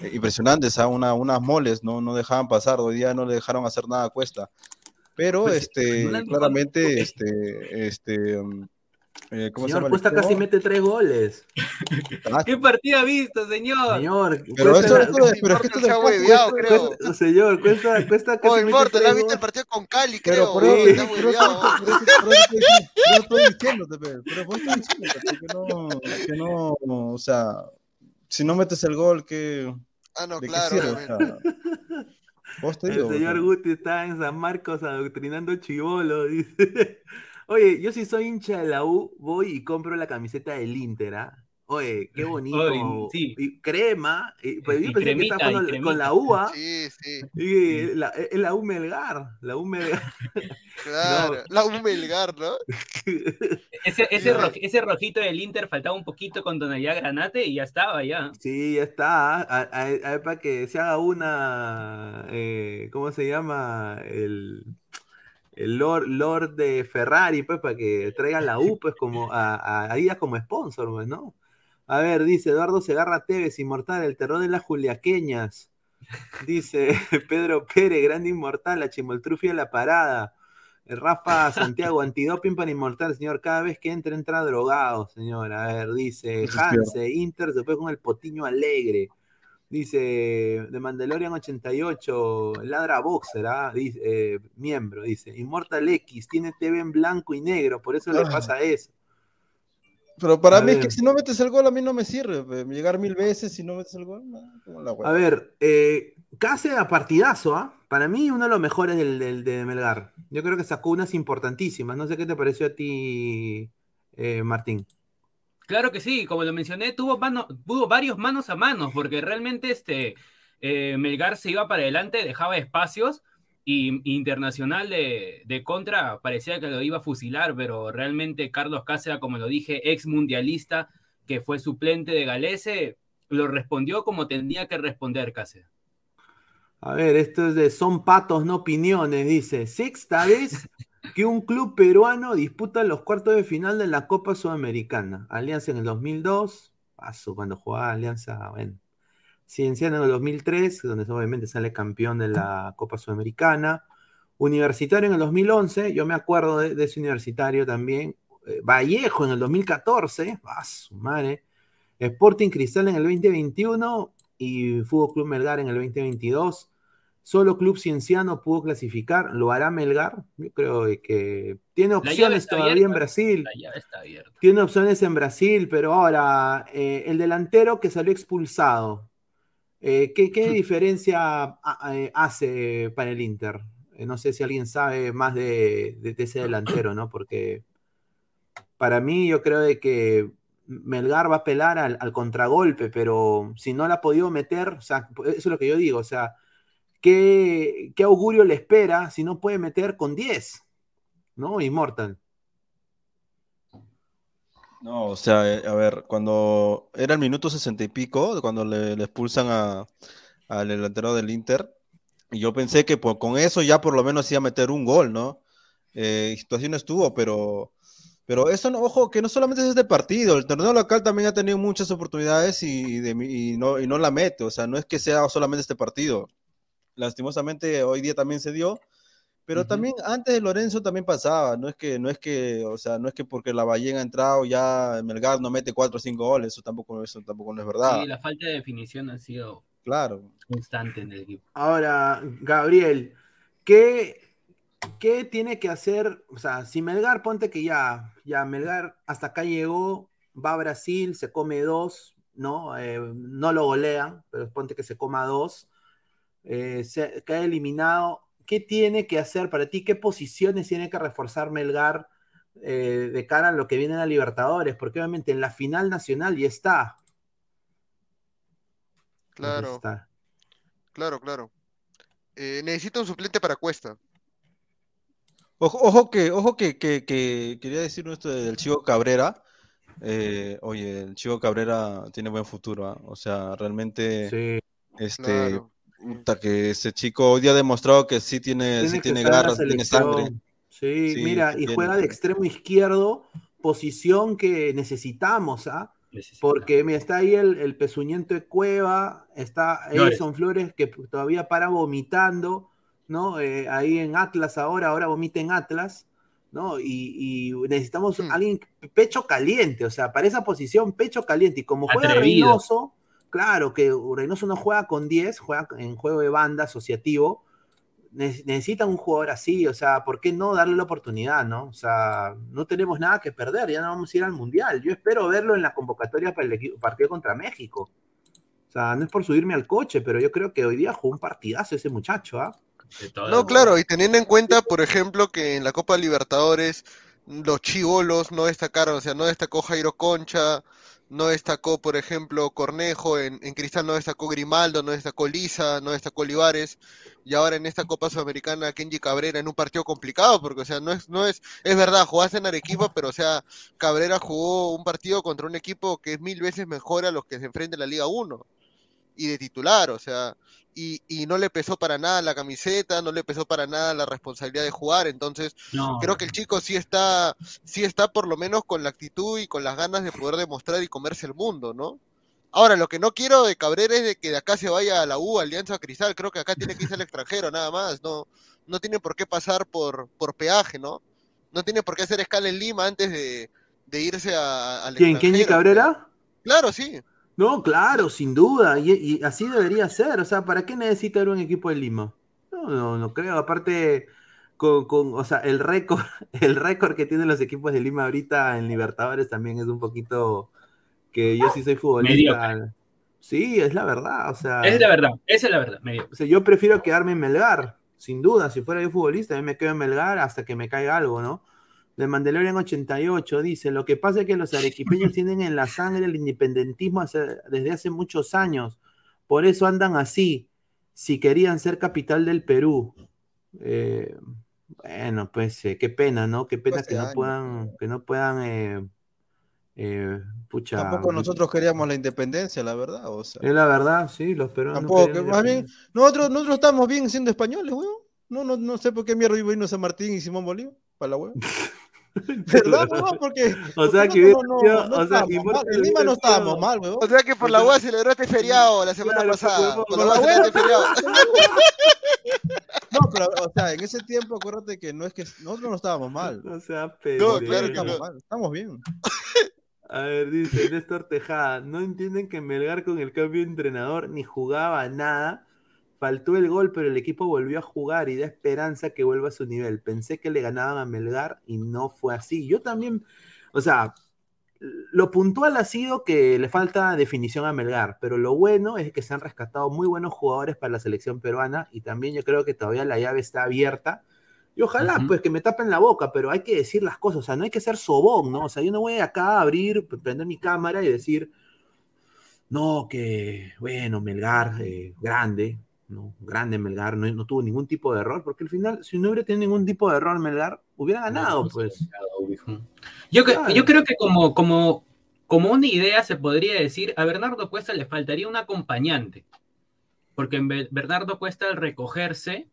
impresionantes, a ¿ah? una, unas moles, ¿no? No dejaban pasar, hoy día no le dejaron hacer nada a Cuesta. Pero pues, este, claramente, este, este, um, eh, ¿cómo señor, se llama Cuesta casi mete tres goles. ¿Qué partida ha visto, señor? Señor, pero eso es pero es que esto después, cuesta, creo. *laughs* señor, cuesta, cuesta casi oh, importa, la viste el partido con Cali, creo. Pero por eso, pero yo estoy diciéndote, pero vos estás diciéndote que no, que no, o sea, si no metes el gol, que... Ah, no, claro. El señor Guti está en San Marcos adoctrinando chivolo, *laughs* dice. Oye, yo si soy hincha de la U, voy y compro la camiseta del Inter, ¿ah? Oye, qué *laughs* bonito. Y crema. Y, pues yo pensé que estaba con, la UA. Sí, sí. Y la, es la U Melgar. La U Melgar. *laughs* Claro, la U Melgar, ¿no? *laughs* ese, ese, ese, rojito del Inter faltaba un poquito con tonalidad granate y ya estaba, ya. Sí, ya está. A, ver, para que se haga una. Eh, ¿Cómo se llama? El el Lord, Lord de Ferrari, pues, para que traigan la U, pues, como a, a Adidas como sponsor, pues, ¿no? A ver, dice Eduardo Segarra Tevez, inmortal, el terror de las juliaqueñas. Dice *laughs* Pedro Pérez, grande inmortal, la chimoltrufia de la parada. Rafa Santiago, *laughs* antidoping para inmortal, señor. Cada vez que entra, entra drogado, señor. A ver, dice Hanse, Inter se fue con el potiño alegre. Dice de Mandalorian 88, ladra boxer, ¿ah? dice, eh, miembro, dice. Inmortal X, tiene TV en blanco y negro, por eso le ah. pasa eso. Pero para mí es que si no metes el gol a mí no me sirve. Llegar mil veces si no metes el gol, A ver, eh, a partidazo, ¿ah? Para mí uno de los mejores del, de Melgar. Yo creo que sacó unas importantísimas. No sé qué te pareció a ti, eh, Martín. Claro que sí, como lo mencioné, tuvo, tuvo varios manos a manos, porque realmente este, eh, Melgar se iba para adelante, dejaba espacios y Internacional de, contra parecía que lo iba a fusilar, pero realmente Carlos Cáceres, como lo dije, ex mundialista, que fue suplente de Galese, lo respondió como tenía que responder Cáceres. A ver, esto es de Son Patos, no opiniones, dice. Sexta vez que un club peruano disputa los cuartos de final de la Copa Sudamericana. Alianza en el 2002, paso cuando jugaba Alianza, bueno, Cienciano en el 2003, donde obviamente sale campeón de la Copa Sudamericana. Universitario en el 2011, yo me acuerdo de, ese universitario también. Eh, Vallejo en el 2014, ah, su madre. Sporting Cristal en el 2021 y Fútbol Club Melgar en el 2022. Solo Club Cienciano pudo clasificar. ¿Lo hará Melgar? Yo creo que tiene opciones todavía en Brasil. Tiene opciones en Brasil, pero ahora eh, el delantero que salió expulsado. Eh, ¿qué, diferencia eh, hace para el Inter? no sé si alguien sabe más de, ese delantero, ¿no? Porque para mí yo creo de que Melgar va a apelar al, al, contragolpe, pero si no la ha podido meter, o sea, eso es lo que yo digo, o sea, ¿qué, augurio le espera si no puede meter con 10? ¿No? Immortal. No, o sea, eh, a ver, cuando era el minuto sesenta y pico, cuando le, expulsan al delantero del Inter, y yo pensé que con eso ya por lo menos iba a meter un gol, ¿no? Eh, situación estuvo, pero, pero eso, no, ojo, que no solamente es este partido, el torneo local también ha tenido muchas oportunidades y, no, y no la mete, o sea, no es que sea solamente este partido lastimosamente hoy día también se dio, pero también antes de Lorenzo también pasaba, no es que, no es que, o sea, no es que porque la Ballén ha entrado ya Melgar no mete cuatro o cinco goles, eso tampoco, eso tampoco no es verdad. Sí, la falta de definición ha sido claro. constante en el equipo. Ahora, Gabriel, ¿qué, ¿qué tiene que hacer? O sea, si Melgar, ponte que ya, ya Melgar hasta acá llegó, va a Brasil, se come dos, ¿no? Eh, no lo golean, pero ponte que se coma dos eh, se cae eliminado. ¿Qué tiene que hacer para ti? ¿Qué posiciones tiene que reforzar Melgar eh, de cara a lo que viene a Libertadores? Porque obviamente en la final nacional ya está. Claro. Claro, claro. Eh, necesita un suplente para Cuesta. Ojo, que, ojo que, quería decir esto del Chivo Cabrera. oye, el Chivo Cabrera tiene buen futuro, ¿ah? o sea, realmente este que ese chico hoy día ha demostrado que sí tiene, sí tiene garras, tiene sangre. Sí, mira, y juega de extremo izquierdo, posición que necesitamos, ¿ah? Porque mira, está ahí el, pezuñento de Cueva, está Edison Flores que todavía para vomitando, ¿no? Eh, ahí en Atlas ahora, ahora vomita en Atlas, ¿no? Y, necesitamos hmm. alguien pecho caliente, o sea, para esa posición pecho caliente. Y como juega Reynoso, Claro que Reynoso no juega con 10, juega en juego de banda asociativo. necesita un jugador así, o sea, ¿por qué no darle la oportunidad, no? O sea, no tenemos nada que perder, ya no vamos a ir al Mundial. Yo espero verlo en la convocatoria para el partido contra México. O sea, no es por subirme al coche, pero yo creo que hoy día jugó un partidazo ese muchacho, ¿ah? No, claro, y teniendo en cuenta, por ejemplo, que en la Copa Libertadores los chivolos no destacaron, o sea, no destacó Jairo Concha, no destacó, por ejemplo, Cornejo, en, Cristal no destacó Grimaldo, no destacó Lisa, no destacó Olivares, y ahora en esta Copa Sudamericana Kenji Cabrera en un partido complicado, porque o sea, no es, no es, es verdad, jugaste en Arequipa, pero o sea, Cabrera jugó un partido contra un equipo que es mil veces mejor a los que se enfrenta en la Liga 1 y de titular, o sea, y, y, no le pesó para nada la camiseta, no le pesó para nada la responsabilidad de jugar, entonces creo que el chico sí está, sí está por lo menos con la actitud y con las ganas de poder demostrar y comerse el mundo, ¿no? Ahora, lo que no quiero de Cabrera es de que de acá se vaya a la U, Alianza Cristal, creo que acá tiene que irse al extranjero, nada más, no, no tiene por qué pasar por, por peaje, ¿no? No tiene por qué hacer escala en Lima antes de, irse a, al ¿Quién, ¿Quién Cabrera? Claro, sí. No, claro, sin duda, y, así debería ser. O sea, ¿para qué necesita un equipo de Lima? No, no, no creo. Aparte, con, con, o sea, el récord, *laughs* el récord que tienen los equipos de Lima ahorita en Libertadores también es un poquito que yo sí soy futbolista. Sí, es la verdad, o sea. Es la verdad, esa es la verdad. O sea, yo prefiero quedarme en Melgar, sin duda. Si fuera yo futbolista, yo me quedo en Melgar hasta que me caiga algo, ¿no? De Mandalorian 88 dice, lo que pasa es que los arequipeños *laughs* tienen en la sangre el independentismo desde hace muchos años, por eso andan así, si querían ser capital del Perú. Eh, bueno, pues eh, qué pena, ¿no? Qué pena que no, puedan, que no puedan, eh, pucha. Tampoco nosotros queríamos la independencia, la verdad. O sea. Es la verdad, sí, los peruanos. Tampoco, más bien, nosotros, nosotros estamos bien siendo españoles, weón. No, no, no sé por qué mierda vino San Martín y Simón Bolívar, para la weón. *laughs* ¿Verdad, weón? Porque. O sea que. No, no, no, o sea, que en Lima no estábamos mal, weón. O sea que por la UA celebró este feriado la semana pasada. Por, la UA celebró este feriado. *laughs* No, pero, o sea, en ese tiempo, acuérdate que no es que nosotros no estábamos mal. O sea, pero. No, claro que estamos mal, estamos bien. A ver, dice Néstor Tejada, no entienden que Melgar con el cambio de entrenador ni jugaba nada Faltó el gol, pero el equipo volvió a jugar y da esperanza que vuelva a su nivel. Pensé que le ganaban a Melgar y no fue así. Yo también, o sea, lo puntual ha sido que le falta definición a Melgar, pero lo bueno es que se han rescatado muy buenos jugadores para la selección peruana y también yo creo que todavía la llave está abierta. Y ojalá, pues, que me tapen la boca, pero hay que decir las cosas, o sea, no hay que ser sobón, ¿no? O sea, yo no voy acá a abrir, prender mi cámara y decir, no, que, bueno, Melgar, eh, grande, ¿no? Grande Melgar, no, no, tuvo ningún tipo de error, porque al final, si no hubiera tenido ningún tipo de error Melgar, hubiera ganado, pues. Yo, yo creo que como, como, como una idea se podría decir, a Bernardo Cuesta le faltaría un acompañante, porque en Bernardo Cuesta al recogerse,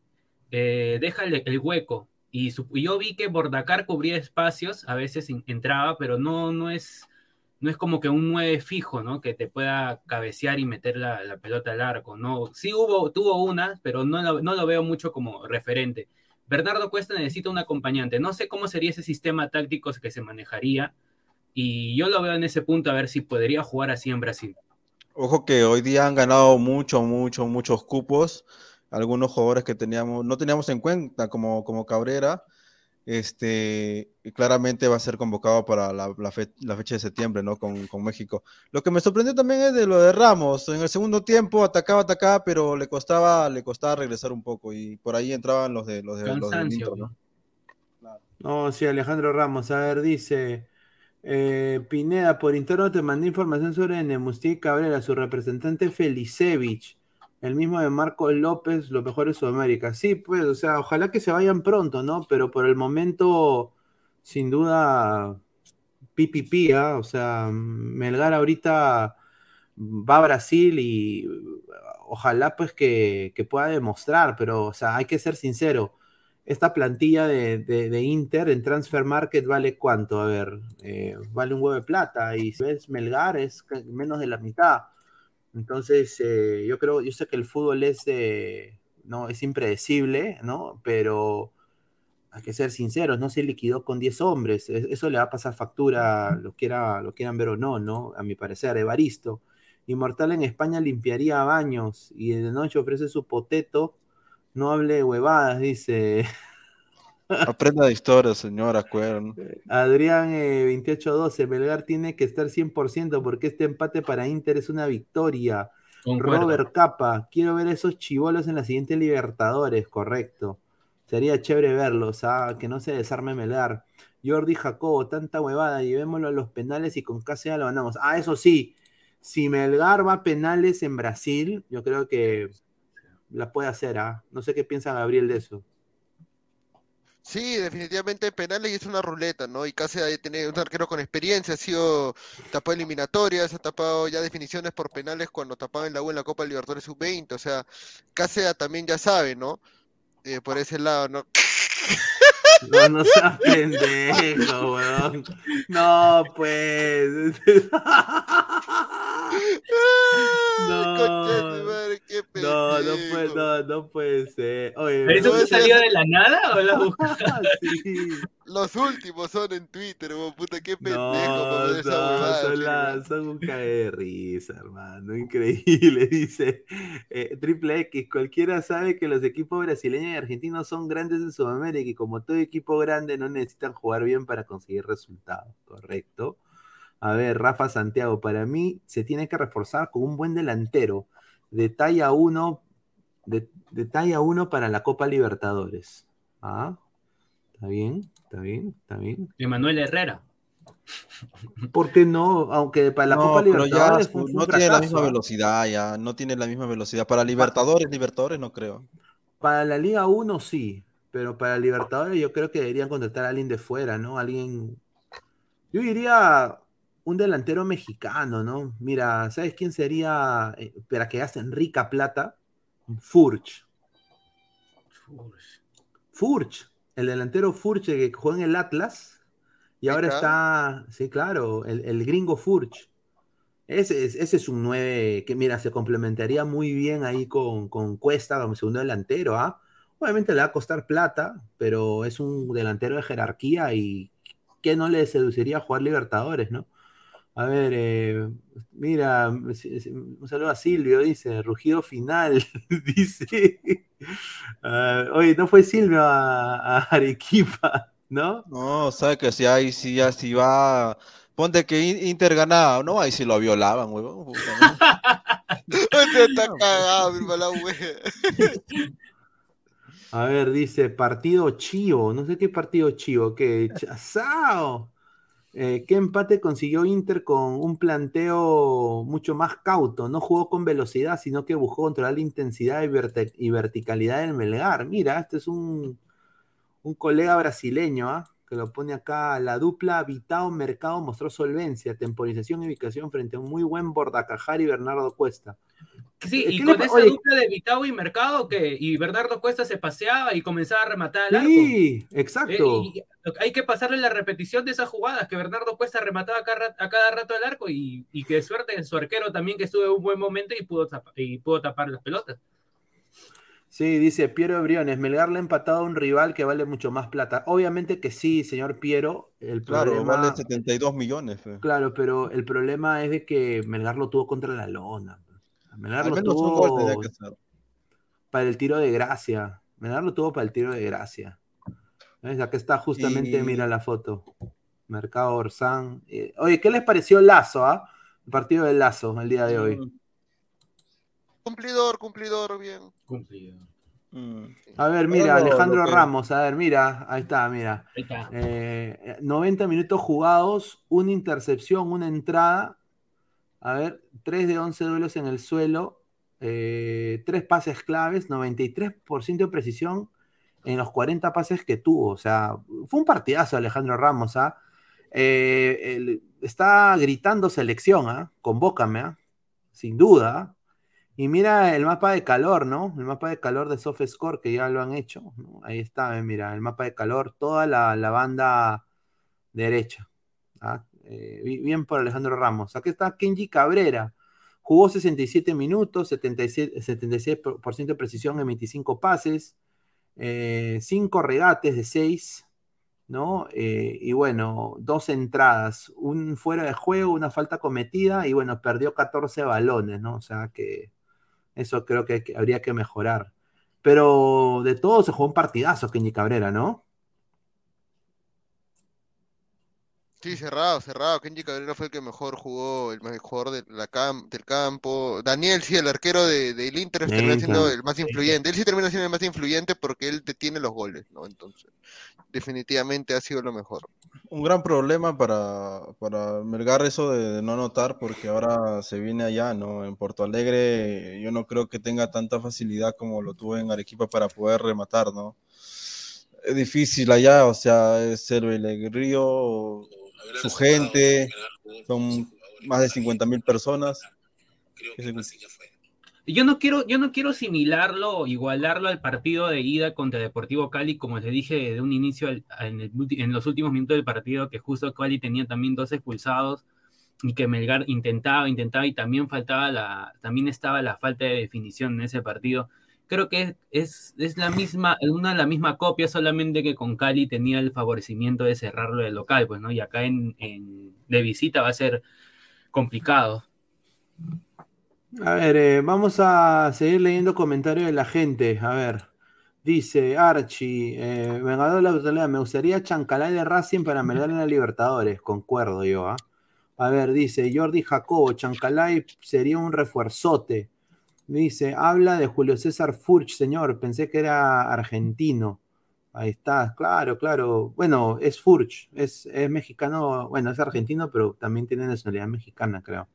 eh, deja el, hueco, y, yo vi que Bordacar cubría espacios, a veces entraba, pero no, no es no es como que un 9 fijo, ¿no? Que te pueda cabecear y meter la, pelota al arco, ¿no? Sí hubo, tuvo una, pero no lo, no lo veo mucho como referente. Bernardo Cuesta necesita un acompañante. No sé cómo sería ese sistema táctico que se manejaría. Y yo lo veo en ese punto a ver si podría jugar así en Brasil. Ojo que hoy día han ganado mucho, mucho, muchos cupos. Algunos jugadores que teníamos, no teníamos en cuenta, como, como Cabrera, este, claramente va a ser convocado para la, fecha de septiembre, ¿no? Con, México. Lo que me sorprendió también es de lo de Ramos. En el segundo tiempo atacaba, atacaba, pero le costaba, le costaba regresar un poco y por ahí entraban los de los de, los ¿no? No, sí, Alejandro Ramos. A ver, dice eh, Pineda, por interno te mandé información sobre Nemusti Cabrera, su representante Felicevich el mismo de Marco López, lo mejor de Sudamérica. Sí, pues, o sea, ojalá que se vayan pronto, ¿no? Pero por el momento, sin duda, pipi ¿ah? o sea, Melgar ahorita va a Brasil y ojalá pues que, pueda demostrar, pero, o sea, hay que ser sincero. Esta plantilla de, Inter en Transfer Market vale cuánto? A ver, eh, vale un huevo de plata y si ves Melgar es menos de la mitad. Entonces, eh, yo creo, yo sé que el fútbol es, no, es impredecible, ¿no? Pero hay que ser sinceros, no se liquidó con 10 hombres. Eso le va a pasar factura, lo, quiera, lo quieran ver o no, ¿no? A mi parecer, Evaristo. Inmortal en España limpiaría baños y de noche ofrece su poteto. No hable huevadas, dice. Aprenda de historia, señora, acuerdo. Adrián 2812, eh, Belgar tiene que estar 100% porque este empate para Inter es una victoria. Robert Capa, quiero ver esos chivolos en la siguiente Libertadores, correcto. Sería chévere verlos, ah, que no se desarme Melgar. Jordi Jacobo, tanta huevada, llevémoslo a los penales y con casi lo ganamos. Ah, eso sí, si Melgar va a penales en Brasil, yo creo que la puede hacer, ¿ah? No sé qué piensa Gabriel de eso. Sí, definitivamente penales y es una ruleta, ¿no? Y casi tiene un arquero con experiencia, ha sido tapado eliminatorias, ha tapado ya definiciones por penales cuando tapaba en la U en la Copa Libertadores Sub-20, o sea, Cáceres también ya sabe, ¿no? Eh, por ese lado, ¿no? No, no seas pendejo, weón. No, pues. *laughs* No, *laughs* no, no puede, no, no puede ser. Oye, ¿Eso te salió de la nada o lo *laughs* sí. Los últimos son en Twitter, weón, puta, qué pendejo. No, no, son, la, son, un cae de risa, hermano, increíble. *laughs* Dice eh, Triple X, cualquiera sabe que los equipos brasileños y argentinos son grandes en Sudamérica y como todo equipo grande no necesitan jugar bien para conseguir resultados, ¿correcto? A ver, Rafa Santiago, para mí se tiene que reforzar con un buen delantero de talla 1 de, talla 1 para la Copa Libertadores. Ah, está bien, está bien, está bien. Emanuel Herrera. *laughs* ¿Por qué no? Aunque para la Copa Libertadores no tiene la misma velocidad, ya no tiene la misma velocidad. Para Libertadores, Libertadores no creo. Para la Liga 1 sí, pero para Libertadores yo creo que deberían contratar a alguien de fuera, ¿no? Alguien. Yo diría un delantero mexicano, ¿no? Mira, ¿sabes quién sería eh, para que hacen rica plata? Furch. Furch. El delantero Furch que juega en el Atlas y ahora está, sí, claro, el, gringo Furch. Ese, ese, es un 9 que, mira, se complementaría muy bien ahí con, con Cuesta como segundo delantero, ¿ah? Obviamente le va a costar plata, pero es un delantero de jerarquía y que no le seduciría jugar Libertadores, ¿no? A ver, eh, mira, un saludo a Silvio, dice, rugido final, *laughs* dice. Uh, oye, no fue Silvio a, a, Arequipa, *laughs* ¿no? No, sabe que si ahí sí ya si va, ponte que Inter ganaba, no, ahí sí lo violaban, güey. *laughs* está cagado, mi mala A ver, dice partido chivo, no sé qué partido chivo, ¿qué? Chazao. Eh, ¿Qué empate consiguió Inter con un planteo mucho más cauto? No jugó con velocidad, sino que buscó controlar la intensidad y, verticalidad del Melgar. Mira, este es un, un colega brasileño, ¿ah? Que lo pone acá. La dupla Vitao Mercado mostró solvencia, temporización y ubicación frente a un muy buen Bordacajar y Bernardo Cuesta. Sí, y con esa dupla de Vitao y Mercado, que y Bernardo Cuesta se paseaba y comenzaba a rematar al arco. Sí, exacto. Eh, hay que pasarle la repetición de esas jugadas, que Bernardo Cuesta remataba a cada, rato al arco y, y que suerte en su arquero también que estuvo en un buen momento y pudo, y pudo tapar las pelotas. Sí, dice Piero Briones, Melgar le ha empatado a un rival que vale mucho más plata. Obviamente que sí, señor Piero. El claro, problema... vale 72 millones. Claro, pero el problema es de que Melgar lo tuvo contra la lona. Melgar lo tuvo para el tiro de gracia. Melgar lo tuvo para el tiro de gracia. ¿Ves? Acá está justamente, mira la foto. Mercado Orsán. Eh, oye, ¿qué les pareció Lazo, ah? El partido de Lazo el día de hoy. Cumplidor, cumplidor, bien. Cumplidor. Mm. A ver, mira, Alejandro Ramos, a ver, mira, ahí está, mira. Ahí está. 90 eh, minutos jugados, una intercepción, una entrada, a ver, 3 de 11 duelos en el suelo, eh, 3 pases claves, 93% de precisión en los 40 pases que tuvo. O sea, fue un partidazo Alejandro Ramos. ¿ah? Eh, está gritando selección, ¿ah? convócame, ¿ah? sin duda. Y mira el mapa de calor, ¿no? El mapa de calor de SoftScore, que ya lo han hecho. Ahí está, eh, mira, el mapa de calor, toda la, la banda derecha. ¿ah? Eh, bien por Alejandro Ramos. Aquí está Kenji Cabrera. Jugó 67 minutos, 77, 76% de precisión en 25 pases, 5 eh, regates de 6, ¿no? Y bueno, dos entradas, un fuera de juego, una falta cometida y bueno, perdió 14 balones, ¿no? O sea que eso creo que habría que mejorar. Pero de todo se jugó un partidazo Kenji Cabrera, ¿no? Sí, cerrado, cerrado. Kenji Cabrera fue el que mejor jugó, el mejor de la del campo. Daniel, sí, el arquero del de, Inter termina siendo el más influyente. Él sí termina siendo el más influyente porque él detiene los goles, ¿no? Entonces, definitivamente ha sido lo mejor. Un gran problema para, para Melgar eso de, no anotar porque ahora se viene allá, ¿no? En Porto Alegre yo no creo que tenga tanta facilidad como lo tuvo en Arequipa para poder rematar, ¿no? Es difícil allá, o sea, es el Río su gente, son más de 50 mil personas. Yo no quiero, yo no quiero asimilarlo o igualarlo al partido de ida contra Deportivo Cali, como les dije de un inicio en, los últimos minutos del partido, que justo Cali tenía también dos expulsados y que Melgar intentaba, intentaba y también faltaba la, también estaba la falta de definición en ese partido creo que es, es la misma, una la misma copia, solamente que con Cali tenía el favorecimiento de cerrarlo del local, pues, ¿no? Y acá en, de visita va a ser complicado. A ver, eh, vamos a seguir leyendo comentarios de la gente. A ver, dice Archie, eh, Vengador de la me gustaría Chancalay de Racing para meter en la Libertadores. Concuerdo yo, ¿ah? A ver, dice Jordi Jacobo, Chancalay sería un refuerzote. Dice, habla de Julio César Furch, señor. Pensé que era argentino. Ahí está, claro, claro. Bueno, es Furch, es, mexicano, bueno, es argentino, pero también tiene nacionalidad mexicana, creo.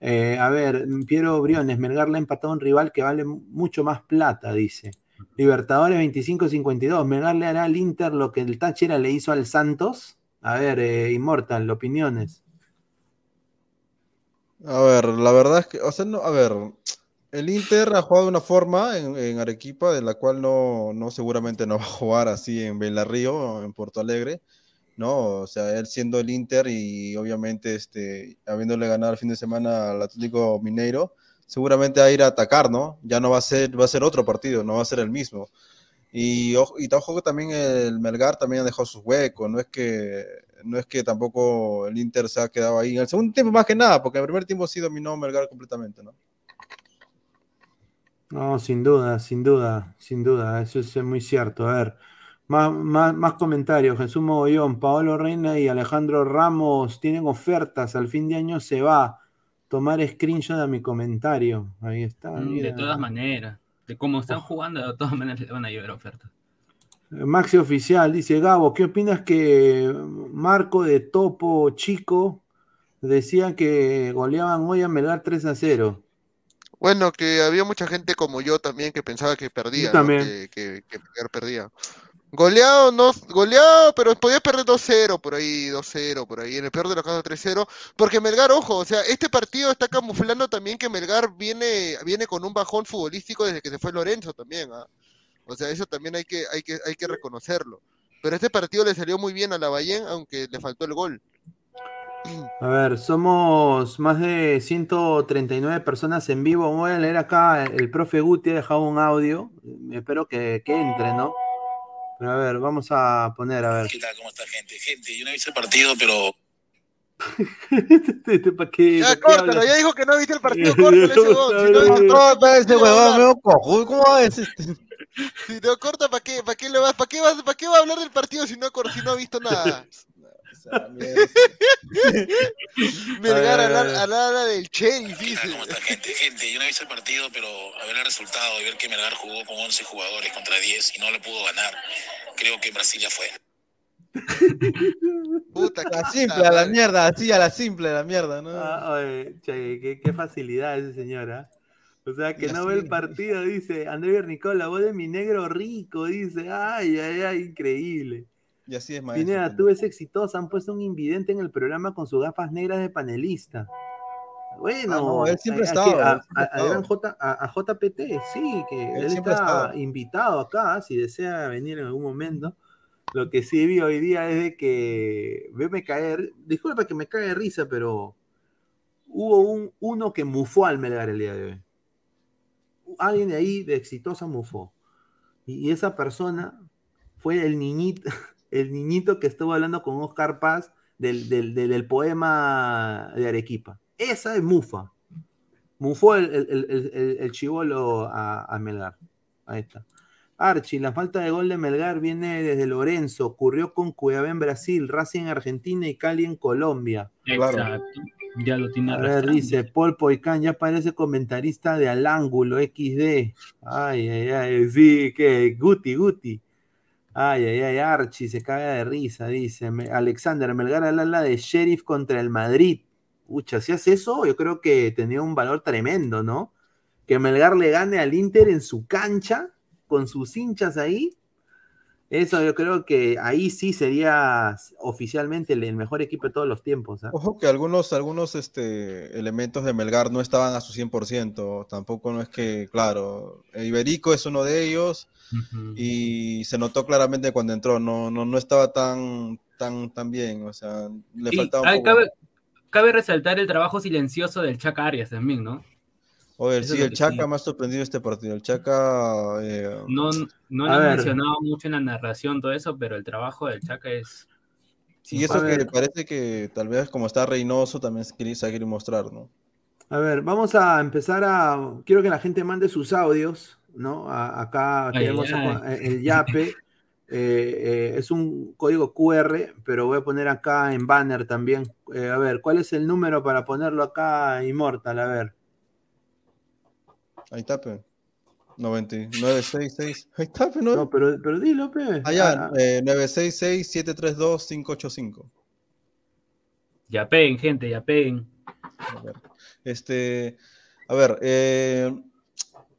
Eh, a ver, Piero Briones, Melgar le ha empatado a un rival que vale mucho más plata, dice. Libertadores 25-52, Melgar le hará al Inter lo que el Táchira le hizo al Santos. A ver, eh, Immortal, opiniones. A ver, la verdad es que, o sea, no, a ver, el Inter ha jugado una forma en, Arequipa de la cual no, no, seguramente no va a jugar así en Belarrío, en Porto Alegre, ¿no? O sea, él siendo el Inter y obviamente este, habiéndole ganado el fin de semana al Atlético Mineiro, seguramente va a ir a atacar, ¿no? Ya no va a ser, va a ser otro partido, no va a ser el mismo. Y, y ojo también el Melgar también ha dejado sus huecos, no es que no es que tampoco el Inter se ha quedado ahí. En el segundo tiempo más que nada, porque en el primer tiempo sí dominó Melgar completamente, ¿no? No, sin duda, sin duda, sin duda, eso es muy cierto. A ver, más, más, más comentarios. Jesús Mogollón, Paolo Reina y Alejandro Ramos tienen ofertas. Al fin de año se va. Tomar screenshot a mi comentario. Ahí está. Mm, mira. De todas maneras. De cómo están jugando, de todas maneras le van a llevar ofertas. Maxi Oficial dice, Gabo, ¿qué opinas que Marco de Topo Chico decía que goleaban hoy a Melgar 3 a 0? Bueno, que había mucha gente como yo también que pensaba que perdía, Yo ¿no? también. Que, que, que Melgar perdía. Goleado, no, goleado, pero podía perder 2-0 por ahí, 2-0 por ahí, en el peor de los casos 3-0, porque Melgar, ojo, o sea, este partido está camuflando también que Melgar viene, viene con un bajón futbolístico desde que se fue Lorenzo también, ¿ah? O sea, eso también hay que, hay que, hay que reconocerlo. Pero este partido le salió muy bien a la Bayern, aunque le faltó el gol. A ver, somos más de 139 personas en vivo. Voy a leer acá, el profe Guti ha dejado un audio. Espero que, que entre, ¿no? Pero a ver, vamos a poner, a ver. ¿Qué tal? ¿Cómo está, gente? Gente, yo no he visto el partido, pero *laughs* Este, ¿Para qué? Ya, ¿Para córtalo, ya dijo que no viste el partido, *laughs* córtalo ese huevón, si no viste el No, cojudo, ¿cómo va? Si no corta, ¿para qué? ¿Para qué le vas? ¿Para qué vas? ¿Para qué va a hablar del partido si no, si no ha visto nada? Al ala *laughs* del Chelsea, ¿qué tal? dice. ¿Cómo está, gente? Gente, yo no he visto el partido, pero a ver el resultado y ver que Melgar jugó con 11 jugadores contra 10 y no le pudo ganar, creo que Brasil ya fue. *laughs* Puta, A la simple, a la mierda, así a la simple, a la mierda, ¿no? Ah, oye, che, qué, qué facilidad ese señor, ¿ah? O sea, que no ve el partido, dice André Bernicol, la voz de mi negro rico, dice, ay, ay, ay, increíble. Y así es, maestro. Pineda, tú ves exitosa, han puesto un invidente en el programa con sus gafas negras de panelista. Bueno, Ah, no, él siempre a- ha a- a, JPT, sí, que Él él, siempre está invitado acá, si desea venir en algún momento. Lo que sí vi hoy día es de que, veme caer, disculpa que me cae de risa, pero hubo un, uno que mufó al Melgar el día de hoy. Alguien de ahí de exitosa mufó. Y, y esa persona fue el niñito, *laughs* el niñito que estuvo hablando con Oscar Paz del, del, del- del poema de Arequipa. Esa es Mufa. Mufó el, el, el, el- el chivolo a, a Melgar. Ahí está. Archie, la falta de gol de Melgar viene desde Lorenzo, ocurrió con Cuiabá en Brasil, Racing en Argentina y Cali en Colombia. Exacto. Ya lo tiene A ver, dice Paul Poicán, ya parece comentarista de Al Ángulo XD. Ay, ay, ay, sí, que Guti, Guti. Ay, ay, ay, Archie se caga de risa, dice Alexander Melgar ala de Sheriff contra el Madrid. Pucha, si hace eso, yo creo que tenía un valor tremendo, ¿no? Que Melgar le gane al Inter en su cancha, con sus hinchas ahí. Eso yo creo que ahí sí sería oficialmente el el mejor equipo de todos los tiempos. ¿ah? Ojo que algunos, algunos este, elementos de Melgar no estaban a su 100%. Tampoco no es que, claro, Iberico es uno de ellos Ujú. y se notó claramente cuando entró. No, no, no estaba tan, tan, tan bien. O sea, le Y faltaba un poco. cabe, cabe resaltar el trabajo silencioso del Chaca Arias también, ¿no? Oye, Eso sí, el Chaca sí. me ha sorprendido este partido. El Chaca. eh, No, no lo han mencionado mucho en la narración, todo eso, pero el trabajo del Chaca es. y eso que parece que tal vez como está Reynoso también se quiere mostrar, ¿no? A ver, vamos a empezar a. Quiero que la gente mande sus audios, ¿no? A- acá Ay, tenemos ay, el YAPE. eh, eh, es un código QR, pero voy a poner acá en banner también. Eh, a ver, ¿cuál es el número para ponerlo acá, Immortal? A ver. Ahí está, pe. 9966. Ahí está, pe, ¿no? No, pero, pero dilo, pe. Allá, Ah, eh, 966-732-585. Ya peguen, gente, ya peguen. A ver, Este, a ver, eh,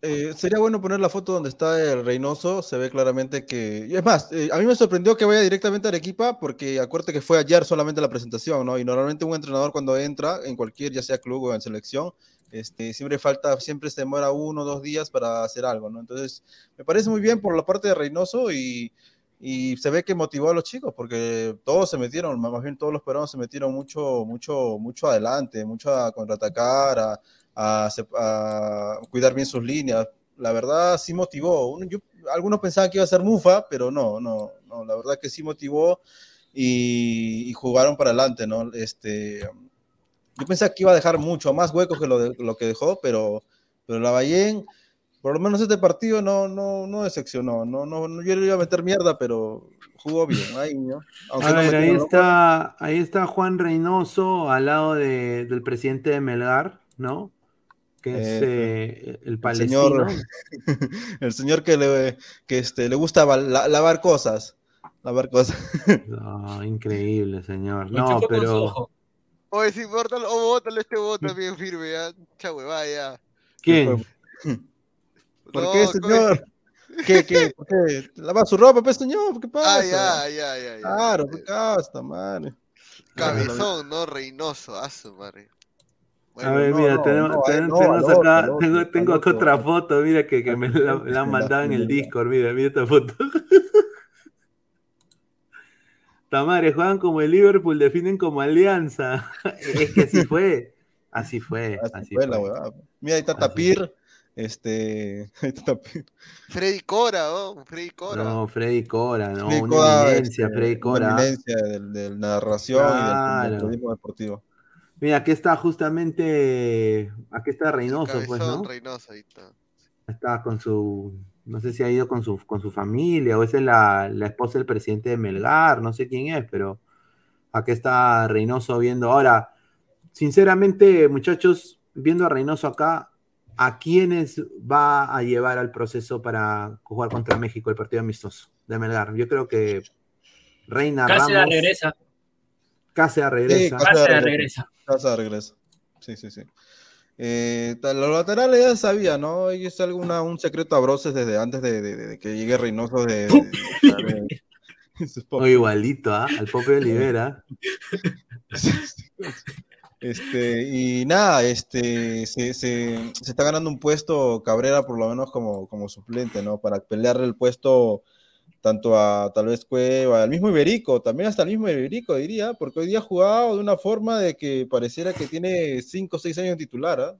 eh, sería bueno poner la foto donde está el Reynoso, se ve claramente que... es más, eh, a mí me sorprendió que vaya directamente a Arequipa porque acuérdate que fue ayer solamente la presentación, ¿no? Y normalmente un entrenador cuando entra en cualquier, ya sea club o en selección, este, siempre falta, siempre se demora uno o dos días para hacer algo, ¿no? Entonces, me parece muy bien por la parte de Reynoso y, y se ve que motivó a los chicos porque todos se metieron, más bien todos los peruanos se metieron mucho, mucho, mucho adelante, mucho a contraatacar, a, a, cuidar bien sus líneas. La verdad sí motivó. Uno- yo- algunos pensaban que iba a ser Mufa, pero no, no, no, la verdad que sí motivó. y, y jugaron para adelante, ¿no? Este, yo pensé que iba a dejar mucho más huecos que lo, de- lo que dejó, pero, pero la Bayern, por lo menos este partido no, no, no decepcionó. No, no, no- yo le iba a meter mierda, pero jugó bien. Ahí, ¿no? Aunque A no ver, ahí está, ahí está Juan Reynoso al lado de- del presidente de Melgar, ¿no? Que es Eh, eh, el el palestino. señor, *laughs* el señor que le, que este, le gusta va- la- lavar cosas. Lavar cosas. *laughs* No, increíble, señor. No, pero. Oye, sí, bótalo, oh, bótalo, este bota bien firme, ya. Cha huevada, ya. ¿quién? *laughs* ¿Por No, qué, ¿cómo señor? ¿Qué, qué? ¿Por qué? ¿Lava su ropa, pues, señor? ¿Qué pasa? Ah, ya, ya, ya, ya. Claro, qué casta, madre. Cabezón, ¿no? Reinoso, a su madre. A ver, no, mira, no, tenemos, no, ten- no, tenemos otro, acá, otro, tengo, tengo acá otra foto, mira que, que me la, la han mandado en el Discord, mira, mira esta foto. *laughs* Tamare, juegan como el Liverpool, definen como alianza. *laughs* Es que así fue, así fue, *laughs* Así así fue la fue. huevada. Mira, ahí está Tapir. Este. Ahí está Tapir. Freddy Cora, ¿no? Freddy Cora. No, Freddy Cora, no, Freddy una Cora, eminencia, este, Freddy una Cora. eminencia del- de la narración y del- Claro. periodismo deportivo. Mira, aquí está justamente, aquí está Reynoso, pues, ¿no? Reynoso, ahí está. Está con su, no sé si ha ido con su, con su familia o esa es la, la esposa del presidente de Melgar, no sé quién es, pero aquí está Reynoso viendo. Ahora, sinceramente, muchachos, viendo a Reynoso acá, ¿a quiénes va a llevar al proceso para jugar contra México el partido amistoso de Melgar? Yo creo que Reina Cáceres Ramos, regresa. Cáceres regresa. Sí, Cáceres regresa. Cáceres regresa. Sí, sí, sí. Eh, los laterales ya sabía, ¿no? Y es un secreto a broces desde antes de, de- de que llegue Reynoso de. de- de- de- sus O igualito, ¿ah? Al Pope Olivera. *laughs* Este, y nada, este, se, se- se está ganando un puesto Cabrera por lo menos como, como suplente, ¿no? Para pelearle el puesto tanto a tal vez Cueva, al mismo Iberico, también hasta el mismo Iberico diría, porque hoy día ha jugado de una forma de que pareciera que tiene 5 o 6 años de titular, ¿ah?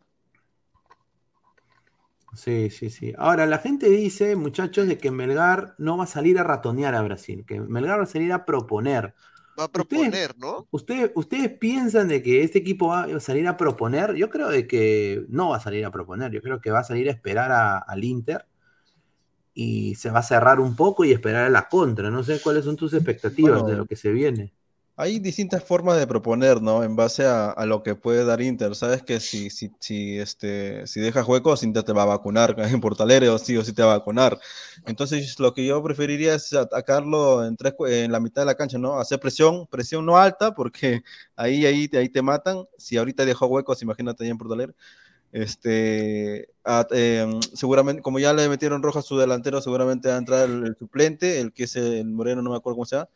Sí, sí, sí. Ahora, la gente dice, muchachos, de que Melgar no va a salir a ratonear a Brasil, que Melgar va a salir a proponer. Va a proponer, ¿no? ¿Ustedes, ¿Ustedes piensan de que este equipo va a salir a proponer? Yo creo de que no va a salir a proponer, yo creo que va a salir a esperar a- al Inter y se va a cerrar un poco y esperar a la contra. No sé cuáles son tus expectativas Bueno, de lo que se viene. Hay distintas formas de proponer, ¿no? En base a, a lo que puede dar Inter. Sabes que si, si, si, este, si dejas huecos, Inter te va a vacunar. *laughs* En Portalero sí o sí te va a vacunar. Entonces, lo que yo preferiría es atacarlo en, tres, en la mitad de la cancha, ¿no? Hacer presión, presión no alta, porque ahí, ahí, ahí te matan. Si ahorita dejó huecos, imagínate ahí en Portalero. Este, em, seguramente, como ya le metieron roja a su delantero, seguramente va a entrar el, suplente, el que es el Moreno, no me acuerdo cómo se llama.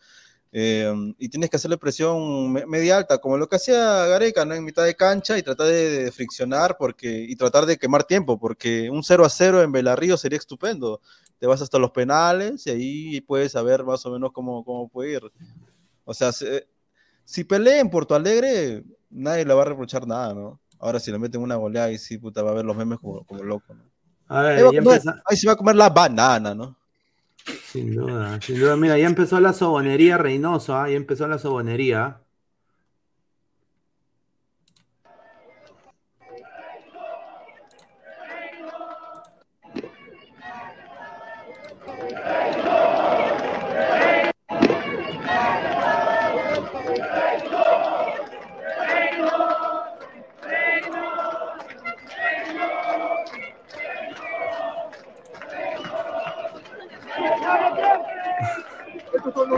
Eh, y tienes que hacerle presión me- media alta, como lo que hacía Gareca, ¿no? En mitad de cancha y tratar de, de friccionar porque, y tratar de quemar tiempo, porque un 0 a 0 en Belarrío sería estupendo. Te vas hasta los penales y ahí puedes saber más o menos cómo, cómo puede ir. O sea, se- si pelea en Porto Alegre, nadie le va a reprochar nada, ¿no? Ahora si le meten una goleada y sí, puta, va a ver los memes como, como loco, ¿no? A ver, Ahí, va ya ahí se va a comer la banana, ¿no? Sin duda, sin duda. Mira, ya empezó la sobonería Reynoso, ¿ah? ya empezó la sobonería.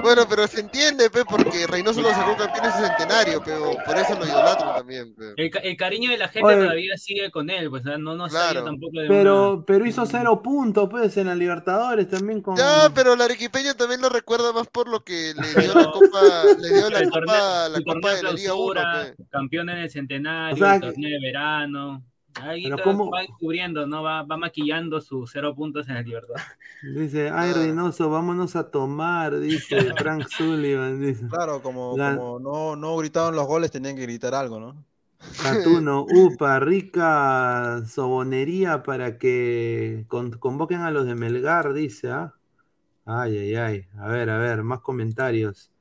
Bueno, pero se entiende, pe, porque Reynoso lo sacó campeón en su centenario, pero por eso lo idolatran también, pe. El, ca- el cariño de la gente Oye. todavía sigue con él, pues no, no salió Claro. tampoco de una- Pero, pero hizo cero puntos, pues, en la Libertadores también con. Ya, pero la arequipeña también lo recuerda más por lo que le dio la copa, le dio la el copa, torneo, la el copa torneo de la Liga 1, clausura, pe. campeón en el centenario, O sea el que- torneo de verano. Ahí Pero está- ¿cómo? va descubriendo, ¿no? Va, va maquillando sus cero puntos en el Libertad. *laughs* Dice, ay, Reynoso, vámonos a tomar, dice *laughs* Frank Sullivan, dice. Claro, como, La- como no, no gritaban los goles, tenían que gritar algo, ¿no? Catuno, *laughs* upa, rica sobonería para que con- convoquen a los de Melgar, dice, ¿ah? Ay, ay, ay. A ver, a ver, más comentarios.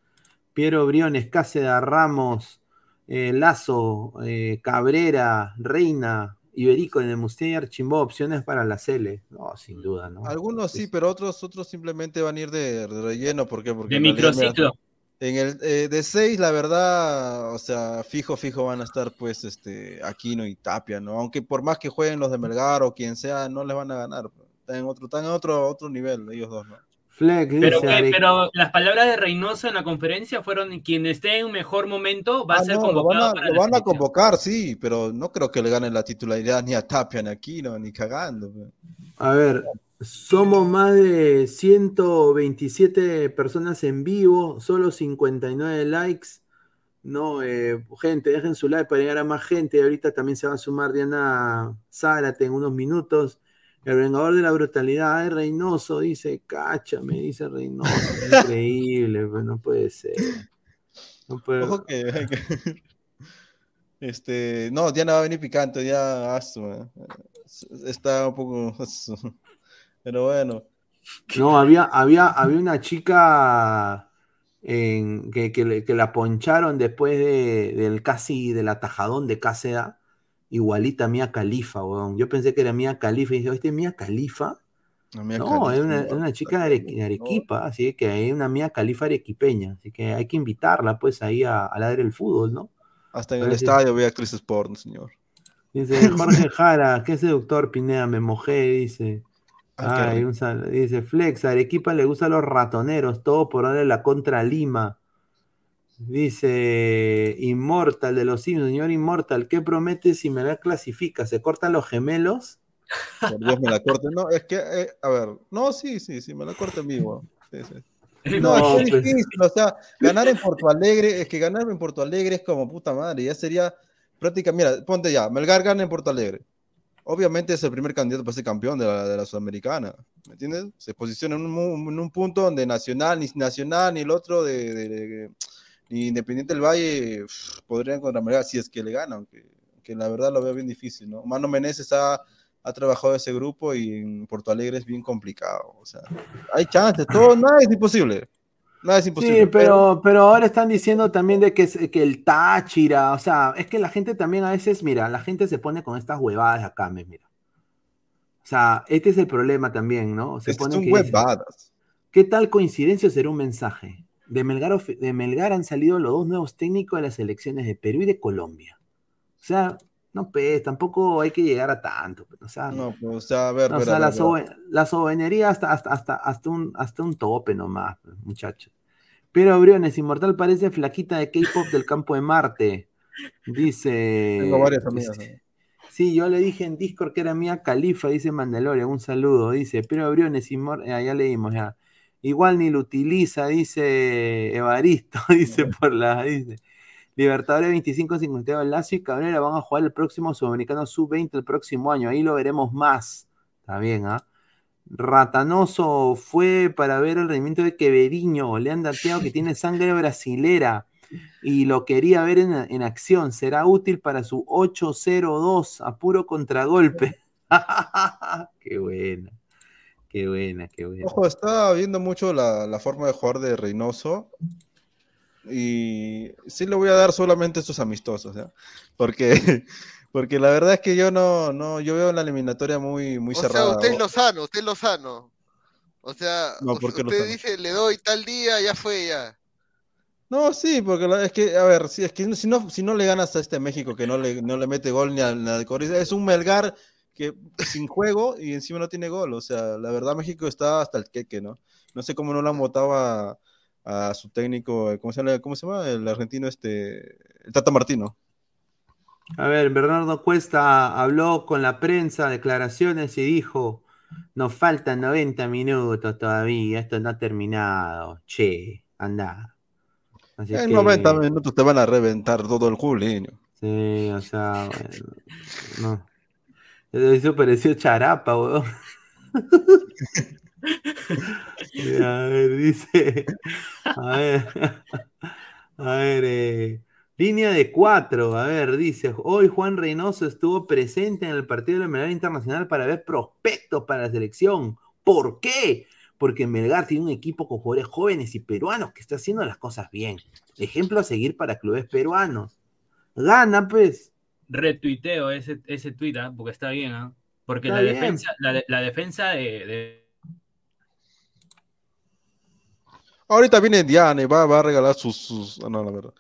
Piero Briones, Cáceda, Ramos, eh, Lazo, eh, Cabrera, Reina, Iberico, Nemustier, Archimbó, opciones para la Cele. No, sin duda, ¿no? Algunos sí, pero otros, otros simplemente van a ir de, de relleno. ¿Por qué? Porque De en microciclo. En el eh, de seis, la verdad, o sea, fijo, fijo van a estar pues este Aquino y Tapia, ¿no? Aunque por más que jueguen los de Melgar o quien sea, no les van a ganar. Están en otro, están en otro, otro nivel, ellos dos, ¿no? Fleck Pero, dice, que- Are- pero las palabras de Reynoso en la conferencia fueron quien esté en un mejor momento va a Ah, ser no, lo van convocado a, para lo la van a convocar, sí, pero no creo que le ganen la titularidad ni a Tapia, ni a Aquino, ni cagando. pues. A ver, somos más de 127 personas en vivo, solo 59 likes. No, eh, gente, dejen su like para llegar a más gente. Ahorita también se va a sumar Diana Zárate en unos minutos. El vengador de la brutalidad, ay, Reynoso, dice, cacha, me dice Reynoso. *laughs* Increíble, pues no puede ser. No puede- Ojo que, este, no, Diana va a venir picante, ya asu, eh. está un poco pero bueno, No, había, había, había una chica en- que, que que la poncharon después de- del casi del atajadón de Cáceda, igualita a Mía Califa, weón. Yo pensé que era Mía Califa y dije, ¿este es Mía Califa? No, Califa, es una, no, es una chica de, Are- de Arequipa, así que hay una Mía Califa arequipeña, así que hay que invitarla pues ahí a, a ladrar el fútbol, ¿no? hasta en el si- estadio ve a Chris Sport, señor. Dice *laughs* Jorge Jara, qué seductor Pineda, me mojé, dice. Ah, Ay, un sal- dice Flex, a Arequipa le gustan los ratoneros, todo por darle la contra Lima. Dice Inmortal de los Simpsons, señor Inmortal, ¿qué promete si me la clasifica? ¿Se cortan los gemelos? Por Dios me la corte. No, es que, eh, a ver, no, sí, sí, sí, me la corte en vivo. Sí, sí. No, *laughs* No, es que pues. difícil, o sea, ganar en Porto Alegre, es que ganar en Porto Alegre es como puta madre, ya sería prácticamente, mira, ponte ya, Melgar gana en Porto Alegre. Obviamente es el primer candidato para ser campeón de la, de la Sudamericana, ¿me entiendes? Se posiciona en un, mu- en un punto donde Nacional, ni Nacional, ni el otro de, de- de- ni Independiente del Valle podrían contra Melgar si es que le ganan, aunque, aunque la verdad lo veo bien difícil, ¿no? Mano Meneses ha, ha trabajado ese grupo y en Porto Alegre es bien complicado, o sea, hay chances, todo, nada es imposible. Nada es imposible. Sí, pero, pero ahora están diciendo también de que, que el Táchira, o sea, es que la gente también a veces, mira, la gente se pone con estas huevadas acá, me mira. O sea, este es el problema también, ¿no? Se Es que pone son que dicen, huevadas. ¿Qué tal coincidencia será un mensaje? De Melgar, of- de Melgar han salido los dos nuevos técnicos de las selecciones de Perú y de Colombia. O sea, no, pues, tampoco hay que llegar a tanto. pues, O sea, No, pues, o sea, a ver, no, o sea, la, sobe- la soberanía hasta, hasta, hasta, hasta, un, hasta un tope nomás, pues, muchachos. Pero Briones, Inmortal parece flaquita de K-pop del campo de Marte. Dice. Tengo varias amigas. dice- Sí, yo le dije en Discord que era mía Califa, dice Mandalorian, un saludo, dice, pero Briones, Inmor- ah, ya leímos ya. Igual ni lo utiliza, dice Evaristo, *laughs* dice por la, dice. Libertadores 25-52, Lazio y Cabrera van a jugar el próximo Sudamericano Sub-20 el próximo año, ahí lo veremos más. Está bien, ¿ah? Ratanoso fue para ver el rendimiento de Queveriño, le han dateado que tiene *laughs* sangre brasilera y lo quería ver en, en acción. Será útil para su 8-0-2 a puro contragolpe. *laughs* qué buena, qué buena, qué buena. Ojo, estaba viendo mucho la, la forma de jugar de Reynoso. Y sí le voy a dar solamente estos amistosos, ¿ya? Porque, *laughs* porque la verdad es que yo no, no, yo veo la eliminatoria muy, muy O sea, usted es Lozano, usted es Lozano. O sea, No, u- ¿por qué usted Lozano? dice, le doy tal día, ya fue, ya. No, sí, porque la- es que, a ver, si, es que si no, si no le ganas a este México que no le, no le mete gol ni a ni al Corinthians, es un Melgar que sin juego y encima no tiene gol. O sea, la verdad México está hasta el queque, ¿no? No sé cómo no lo han votado a, a su técnico, ¿cómo se llama? ¿Cómo se llama? El argentino este, el Tata Martino. A ver, Bernardo Cuesta habló con la prensa, declaraciones y dijo, nos faltan 90 minutos todavía, esto no ha terminado. Che, anda. Así en que- 90 minutos te van a reventar todo el Julio. Sí, o sea, bueno, no. Eso pareció charapa, weón. *laughs* a ver, dice. A ver. A ver, eh, línea de cuatro. A ver, dice. Hoy Juan Reynoso estuvo presente en el partido de la medalla internacional para ver prospectos para la selección. ¿Por qué? porque Melgar tiene un equipo con jugadores jóvenes y peruanos que está haciendo las cosas bien. Ejemplo a seguir para clubes peruanos. Gana, pues. Retuiteo ese, ese tweet, ¿ah? porque está bien, ¿ah? porque Está la bien. defensa, la, de- la defensa de, de- Ahorita viene Diana y va, va a regalar sus, sus- ah, no, la verdad.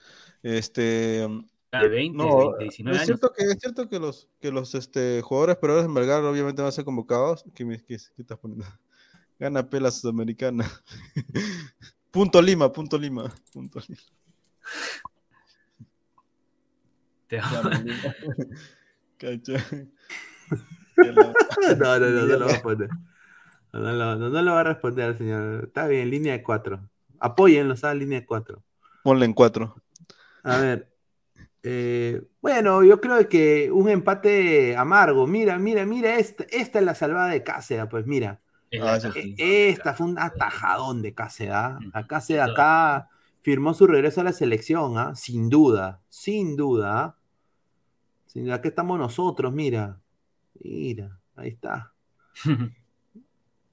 Este, de 20, no, 20, 19 es años. cierto que es cierto que los que los este, jugadores peruanos en Melgar obviamente van a ser convocados. ¿Qué, me- qué- qué estás poniendo? *laughs* Gana pela sudamericana. *laughs* punto Lima, punto Lima, punto Lima. Te-. *laughs* *laughs* No, no, no, no *laughs* lo va a poner. No, no, lo- no, no lo va a responder, señor. Está bien, línea de cuatro. Apóyenlo, ¿sabes? Línea de cuatro. Ponle en cuatro. A ver. eh, bueno, yo creo que un empate amargo. Mira, mira, mira, esta, esta es la salvada de Cáceres, pues mira. Ah, E-. Esta fue un atajadón de Cáceres. ¿ah? Acá se acá firmó su regreso a la selección, ¿ah? Sin duda, sin duda. Aquí estamos nosotros, mira. Mira, ahí está. *laughs*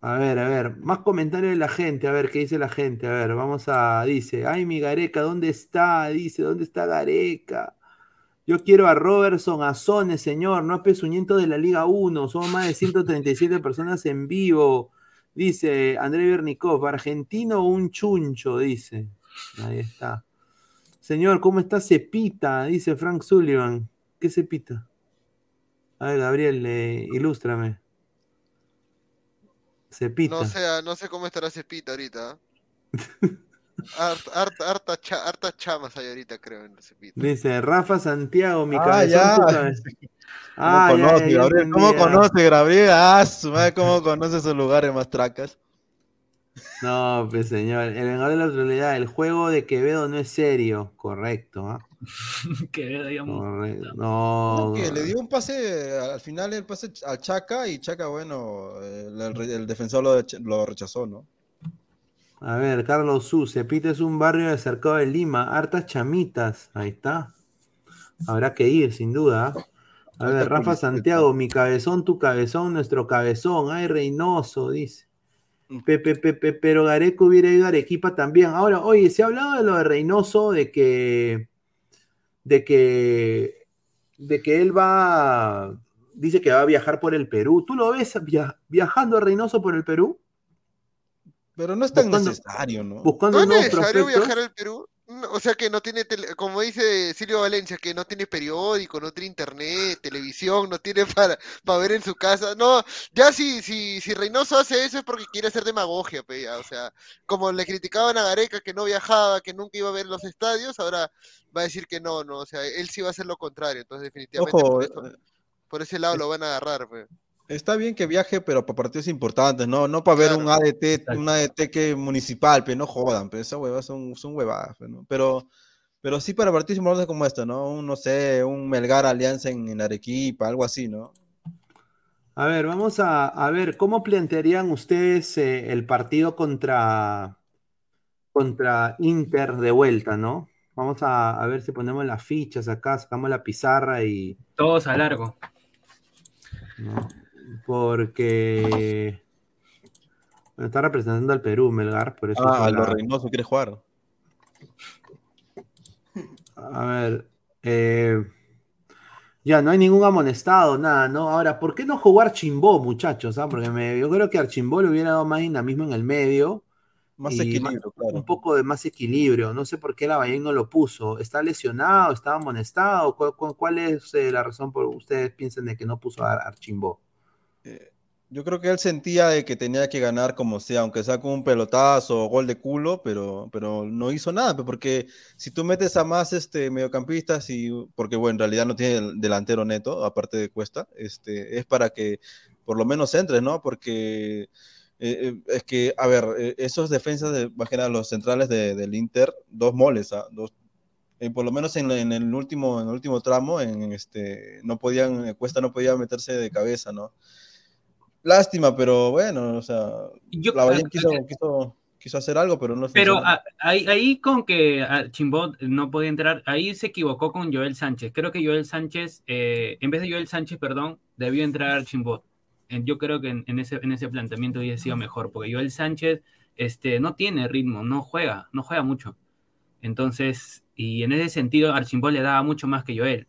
A ver, a ver, más comentarios de la gente, a ver qué dice la gente, a ver, vamos a, dice, ay, mi Gareca, ¿dónde está? Dice, ¿dónde está Gareca? Yo quiero a Robertson, a Sone, señor, no a Pesuñento de la Liga 1, somos más de 137 personas en vivo, dice André Bernikov, argentino un chuncho, dice, ahí está. Señor, ¿cómo está Cepita? Dice Frank Sullivan, ¿qué Cepita? A ver, Gabriel, eh, ilústrame. Cepita. No sé, no sé cómo estará Cepita ahorita. ¿ah? *laughs* Hart- harta, chamas hay ahorita, creo, en Cepita. Dice Rafa Santiago, mi Ah, cabezón, ya. cabeza. *laughs* ¿Cómo Ah, ya, conoce, ya, Gabriel? ¿Cómo conoce, Gabriel? Ah, su madre, ¿cómo conoce esos lugares más tracas? No, pues señor, el vengador de la realidad, el juego de Quevedo no es serio, correcto, ¿ah? *laughs* que digamos, Correcto. No, que le dio un pase, al final el pase al Chaca y Chaca, bueno, el, el- el defensor lo, lo rechazó, ¿no? a ver, Carlos Su, Cepita es un barrio de cercado de Lima, hartas chamitas, ahí está. Habrá que ir, sin duda. ¿ah? A ver, Rafa Santiago, mi cabezón, tu cabezón, nuestro cabezón, ay, Reynoso, dice. Pepe, Pepe, pero Gareca hubiera ido a Arequipa también. Ahora, oye, se ha hablado de lo de Reynoso, de que, de que, de que él va, dice que va a viajar por el Perú. ¿Tú lo ves via- viajando a Reynoso por el Perú? Pero no es tan Buscando- necesario, ¿no? Buscando ¿No es nuevos necesario prospectos. viajar al Perú? No, o sea que no tiene, tele- como dice Silvio Valencia, que no tiene periódico, no tiene internet, televisión, no tiene *laughs* para, para ver en su casa. No, ya si, si, si Reynoso hace eso es porque quiere hacer demagogia, pe, ya, O sea, como le criticaban a Gareca que no viajaba, que nunca iba a ver los estadios, ahora va a decir que no, no, o sea, él sí va a hacer lo contrario. Entonces definitivamente Ojo, por, eso- por ese lado lo van a agarrar, pe. Está bien que viaje, pero para partidos importantes, no, no para ver un ADT, un ADT que municipal, pero no jodan, pero esas huevas son, son huevadas, ¿no? Pero, pero sí para partidos importantes como este, ¿no? Un, no sé, un Melgar Alianza en, en Arequipa, algo así, ¿no? A ver, vamos a, a ver, ¿cómo plantearían ustedes eh, el partido contra, contra Inter de vuelta, ¿no? Vamos a, a ver si ponemos las fichas acá, sacamos la pizarra y... todos a largo. ¿no? Porque... bueno, está representando al Perú, Melgar, por eso... Ah, lo Reynoso quiere jugar. A ver, eh, ya no hay ningún amonestado, nada, ¿no? Ahora, ¿por qué no jugar Archimbó, muchachos? ah? Porque me- yo creo que Archimbó le hubiera dado más dinamismo en el medio. Más equilibrio, claro. Un poco de más equilibrio. No sé por qué Lavallén no lo puso. ¿Está lesionado? ¿Está amonestado? ¿Cuál, cuál- cuál es eh, la razón por ustedes piensan de que no puso a Archimbó? Yo creo que él sentía de que tenía que ganar como sea, aunque sea con un pelotazo o gol de culo, pero, pero no hizo nada, porque si tú metes a más este, mediocampistas, y, porque bueno, en realidad no tiene el delantero neto, aparte de Cuesta, este, es para que por lo menos entre, ¿no? Porque eh, eh, es que, a ver, eh, esos defensas, de, nada los centrales de- del Inter, dos moles, ¿ah? Dos, eh, por lo menos en, en el último, en el último tramo, en, este, no podían, eh, Cuesta no podía meterse de cabeza, ¿no? Lástima, pero bueno, o sea, Yo- Lavallén quiso, quiso, quiso hacer algo, pero no Pero a- ahí, ahí con que a Chimbot no podía entrar, ahí se equivocó con Joel Sánchez. Creo que Joel Sánchez, eh, en vez de Joel Sánchez, perdón, debió entrar Chimbot. yo creo que en, en ese, en ese planteamiento hubiese sido mejor, porque Joel Sánchez este, no tiene ritmo, no juega, no juega mucho. Entonces, y en ese sentido, Archimbol le daba mucho más que Joel.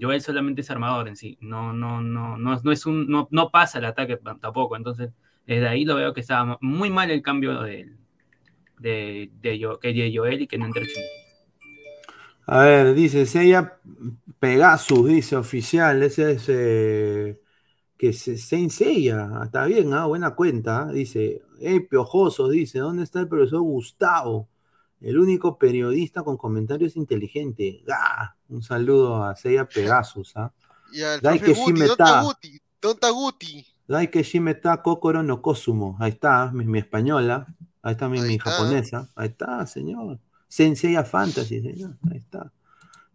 Joel solamente es armador en sí, no, no, no, no, es no, pasa el ataque tampoco. Entonces, desde ahí lo veo que estaba muy mal el cambio de, de, de, Yo- de Joel y que no entre. A ver, dice Seiya Pegasus, dice oficial, ese es eh, que se Seiya, Ah, está bien, ah, buena cuenta, dice, hey, piojosos, dice, ¿dónde está el profesor Gustavo? El único periodista con comentarios inteligentes. ¡Gah! Un saludo a Seiya Pegasus, ¿ah? Y al Dai profe que Guti, shime ¿dónde está ta. Guti? ¿Dónde está Guti? Dai que shime ta kokoro no kosumo. Ahí está, mi, mi española. Ahí está mi, mi está. japonesa. Ahí está, señor. Senseiya Fantasy, señor. Ahí está.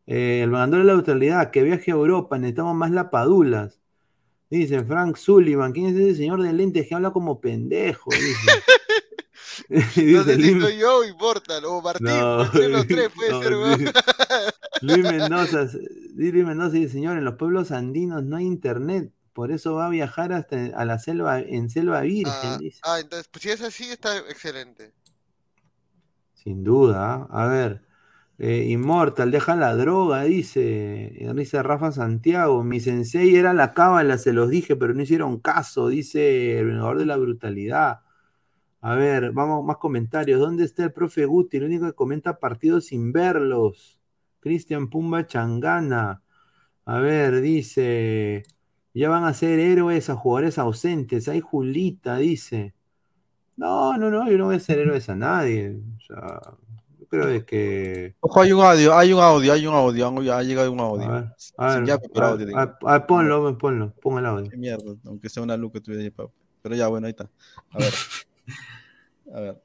Eh, el mandador de la neutralidad, que viaje a Europa, necesitamos más lapadulas. Dice Frank Sullivan, ¿quién es ese señor de lentes que habla como pendejo? Dice. *laughs* *laughs* Si soy yo o Immortal, o Martín, No, entre los tres puede no, ser. Luis- Luis Mendoza, Luis Mendoza dice, señor, en los pueblos andinos no hay internet, por eso va a viajar hasta a la selva, en selva virgen, Ah, dice. ah, entonces, pues si es así, está excelente. Sin duda. A ver. eh, Immortal, deja la droga, dice. eh, Dice Rafa Santiago. Mi sensei era la cábala, se los dije, pero no hicieron caso, dice el vengador de la brutalidad. A ver, vamos, más comentarios. ¿Dónde está el profe Guti? El único que comenta partidos sin verlos. Cristian Pumba Changana. A ver, dice. Ya van a ser héroes a jugadores ausentes. Hay Julita, dice. No, no, no, yo no voy a ser héroes a nadie. O sea, yo creo de que. Ojo, hay un audio, hay un audio, hay un audio, ya ha llegado un audio. A ver, a ya, audio, digo. a- a- ponlo, ponlo, pon el audio. Qué mierda, aunque sea una luz que tuviera ahí, Pero ya, bueno, ahí está. A ver. *laughs* A ver.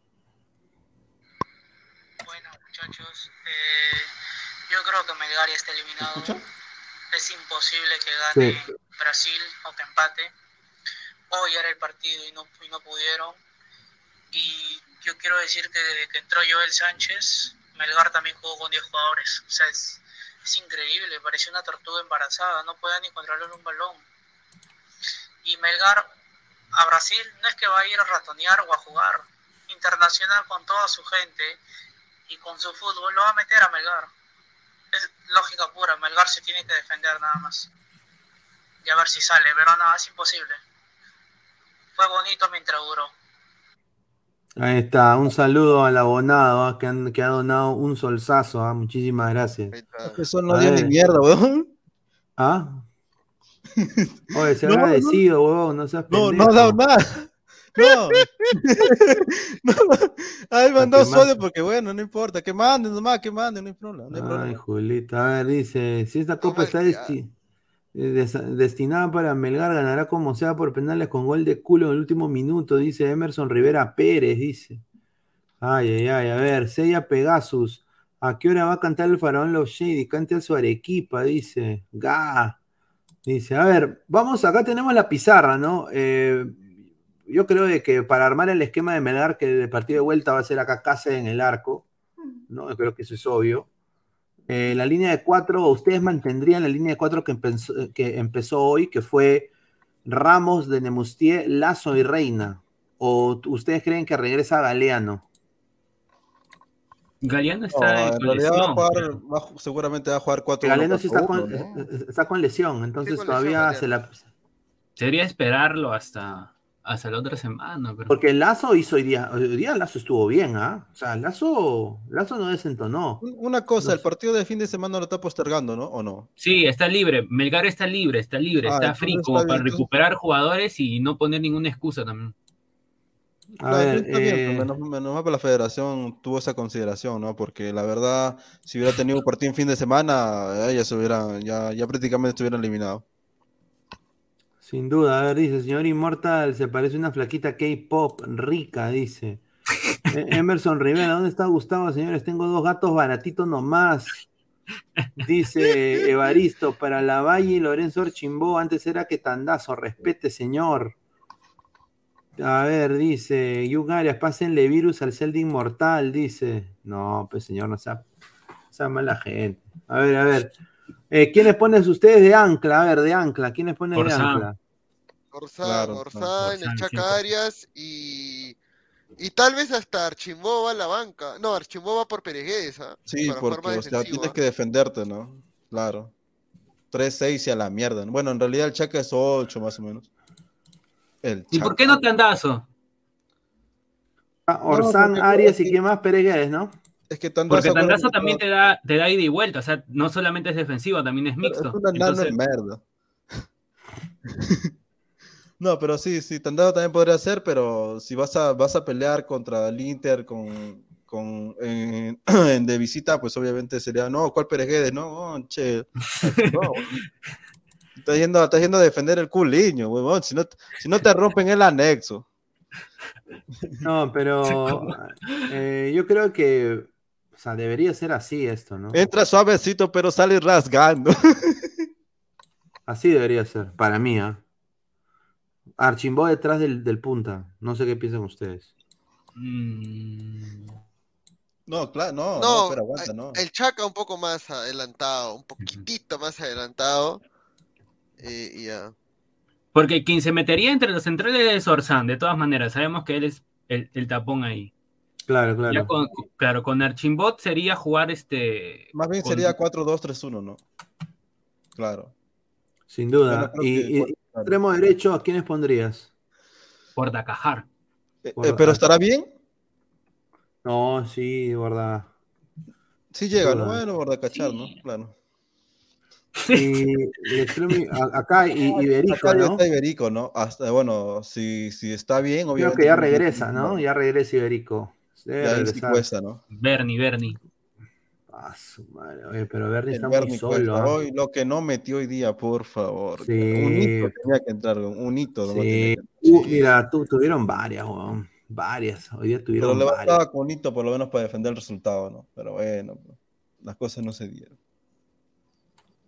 muchachos. Eh, yo creo que Melgar ya está eliminado. Es imposible que gane Sí. Brasil o que empate. Hoy era el partido y no, y no pudieron. Y yo quiero decir que desde que entró Joel Sánchez, Melgar también jugó con 10 jugadores. O sea, es, es increíble, parecía una tortuga embarazada, no podía ni controlar un balón. Y Melgar a Brasil no es que va a ir a ratonear o a jugar. Internacional con toda su gente y con su fútbol lo va a meter a Melgar. Es lógica pura, Melgar se tiene que defender nada más. Y a ver si sale, pero nada, es imposible. Fue bonito mientras duró. Ahí está, un saludo al abonado ah, que, han- que ha donado un solsazo. ah, Muchísimas gracias. Eso no dio ni mierda, weón. ¿Ah? Oye, se No, no. agradecido, huevón, no seas No, pendejo. *laughs* no ha dado nada. No. no. Ay, más- audio porque bueno, no importa. Que manden nomás, que manden, no hay problema. No hay Ay, problema. Julita, a ver, dice, si esta copa está desti- eh, des- destinada para Melgar, ganará como sea por penales con gol de culo en el último minuto, dice Emerson Rivera Pérez, dice. Ay, ay, ay, a ver, Sella Pegasus, ¿a qué hora va a cantar el faraón Los Shady? Cante a su arequipa, dice. Ga. Dice, a ver, vamos, acá tenemos la pizarra, ¿no? Eh, yo creo de que para armar el esquema de Melgar, que el partido de vuelta va a ser acá casa en el arco, ¿no? Yo creo que eso es obvio. Eh, la línea de cuatro, ustedes mantendrían la línea de cuatro que empezó, que empezó hoy, que fue Ramos, de Nemustier, Lazo y Reina. ¿O ustedes creen que regresa Galeano? Galeano No, está en con realidad va a lesión, jugar, pero- va a- seguramente va a jugar 4 Galeano sí está con, eh, está con lesión, entonces con todavía lesión, se la... Sería esperarlo hasta, hasta la otra semana. Pero... Porque Lazo hizo hoy día, hoy día Lazo estuvo bien, ¿ah? O sea, Lazo, Lazo no desentonó. Una cosa, el partido de fin de semana lo está postergando, ¿no? ¿O no? Sí, está libre. Melgar está libre, está libre, Ah, está free como para recuperar jugadores y no poner ninguna excusa también. A ver, eh, menos, menos mal que la federación tuvo esa consideración, ¿no? Porque la verdad, si hubiera tenido un partido en fin de semana, eh, ya se hubieran, ya, ya prácticamente estuvieran eliminados. Sin duda, a ver, dice, señor Inmortal, se parece una flaquita K-pop rica, dice. E- Emerson Rivera, ¿dónde está Gustavo, señores? Tengo dos gatos baratitos nomás. Dice Evaristo, para la Valle y Lorenzo Archimbó, antes era que tandazo, respete, señor. A ver, dice, Yugarias, pásenle virus al Zelda Inmortal, dice. No, pues señor, no sea, sea mala gente. A ver, a ver. Eh, ¿Quiénes ponen ustedes de ancla? A ver, de ancla. ¿Quiénes ponen de ancla? Orsán, Claro, Orsán, el. Chaca Arias y, y tal vez hasta Archimbó va a la banca. No, Archimbó va por Peregués, ¿ah? Sí, Para porque o sea, tienes que defenderte, ¿no? Claro. 3-6 y a la mierda. ¿no? Bueno, en realidad el Chaca es 8 más o menos. El ¿Y por qué no Tandazo? Ah, Orsán, Arias y quién más, Peregués, ¿no? Es que Tandazo, Porque Tandazo también te da, te da ida y vuelta, o sea, no solamente es defensivo, también es Pero mixto. Es una nano Entonces, de merda. *laughs* no, pero sí, sí, Tandazo también podría ser, pero si vas a, vas a pelear contra el Inter con, con en, *clears throat* en de visita, pues obviamente sería, no, ¿cuál Pereguedes? No, oh, che. *laughs* No, estás yendo, estás yendo a defender el culiño, huevón. Si no, si no te rompen el anexo. No, pero *laughs* eh, yo creo que, o sea, debería ser así esto, ¿no? Entra suavecito, pero sale rasgando. *laughs* Así debería ser, para mí, ¿ah? Archimbó detrás del, del punta. No sé qué piensan ustedes. mm, No, claro, no, no, No, pero aguanta, no. el Chaca un poco más adelantado, un poquitito más adelantado. Eh, y ya. Porque quien se metería entre los centrales es Orsán, de todas maneras, sabemos que él es el, el tapón ahí. Claro, Ya claro. con, claro, con Archimbot sería jugar este. Más bien con- sería 4-2-3-1, ¿no? Claro. Sin duda. Bueno, y, que- y- claro. extremo derecho, ¿a quiénes pondrías? Portacajar. Eh, eh, pero estará bien. No, sí, verdad. Sí llega, ¿no? Bueno, Bordacachar, ¿no? Claro. Y a- acá y, Iberico, Acá ¿no? está Iberico, ¿no? Hasta, bueno, si, si está bien, Creo obviamente. que ya regresa, ¿no? Ya regresa Iberico. Ya ahí sí cuesta, ¿no? Bernie, Bernie. Ah, su madre. Oye, pero Bernie El está muy Bernie solo. cuesta. ¿ah? Hoy lo que no metió hoy día, por favor. Sí. Un hito tenía que entrar, un hito. Sí. que- Uh, mira, tú, tuvieron varias, weón. Varias. Hoy día Pero tuvieron le varias. bastaba con un hito por lo menos para defender el resultado, ¿no? Pero bueno, las cosas no se dieron.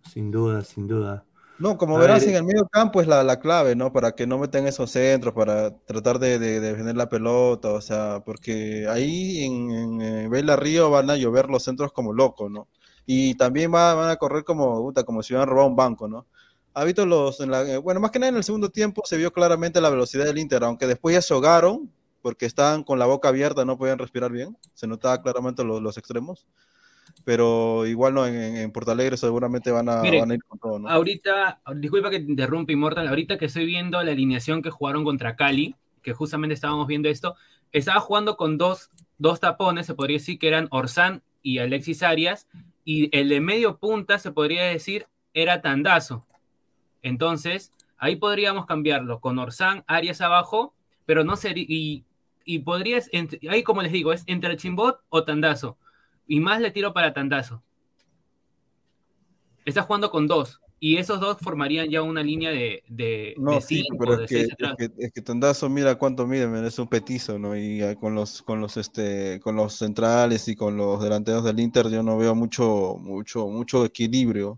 Sin duda, sin duda. No, como A verás, ver, en el medio campo es la, la clave, ¿no? Para que no metan esos centros, para tratar de, de- de defender la pelota, o sea, porque ahí en, en, eh, Vela Río van a llover los centros como locos, ¿no? Y también va- van a correr como, puta, como si hubieran robado un banco, ¿no? Ha visto los, en la- eh, bueno, más que nada en el segundo tiempo se vio claramente la velocidad del Inter, aunque después ya se ahogaron, porque estaban con la boca abierta, no podían respirar bien, se notaba claramente los, los extremos, pero igual no, en, en, Porto Alegre seguramente van a, Mire, van a ir con todo, ¿no? Ahorita, disculpa que te interrumpa, Immortal, ahorita que estoy viendo la alineación que jugaron contra Cali, que justamente estábamos viendo esto, estaba jugando con dos, dos tapones, se podría decir que eran Orsán y Alexis Arias, y el de medio punta se podría decir era Tandazo. Entonces, ahí podríamos cambiarlo con Orsán, Arias abajo, pero no sería, y, y podrías, ahí como les digo, es entre Chimbot o Tandazo, y más le tiro para Tandazo. Estás jugando con dos. Y esos dos formarían ya una línea de, de, No, de sí, cinco, pero de es que, seis es que, es que Tandazo, mira cuánto mide, es un petizo, ¿no? Y ah, con los, con los, este, con los centrales y con los delanteros del Inter yo no veo mucho, mucho, mucho equilibrio.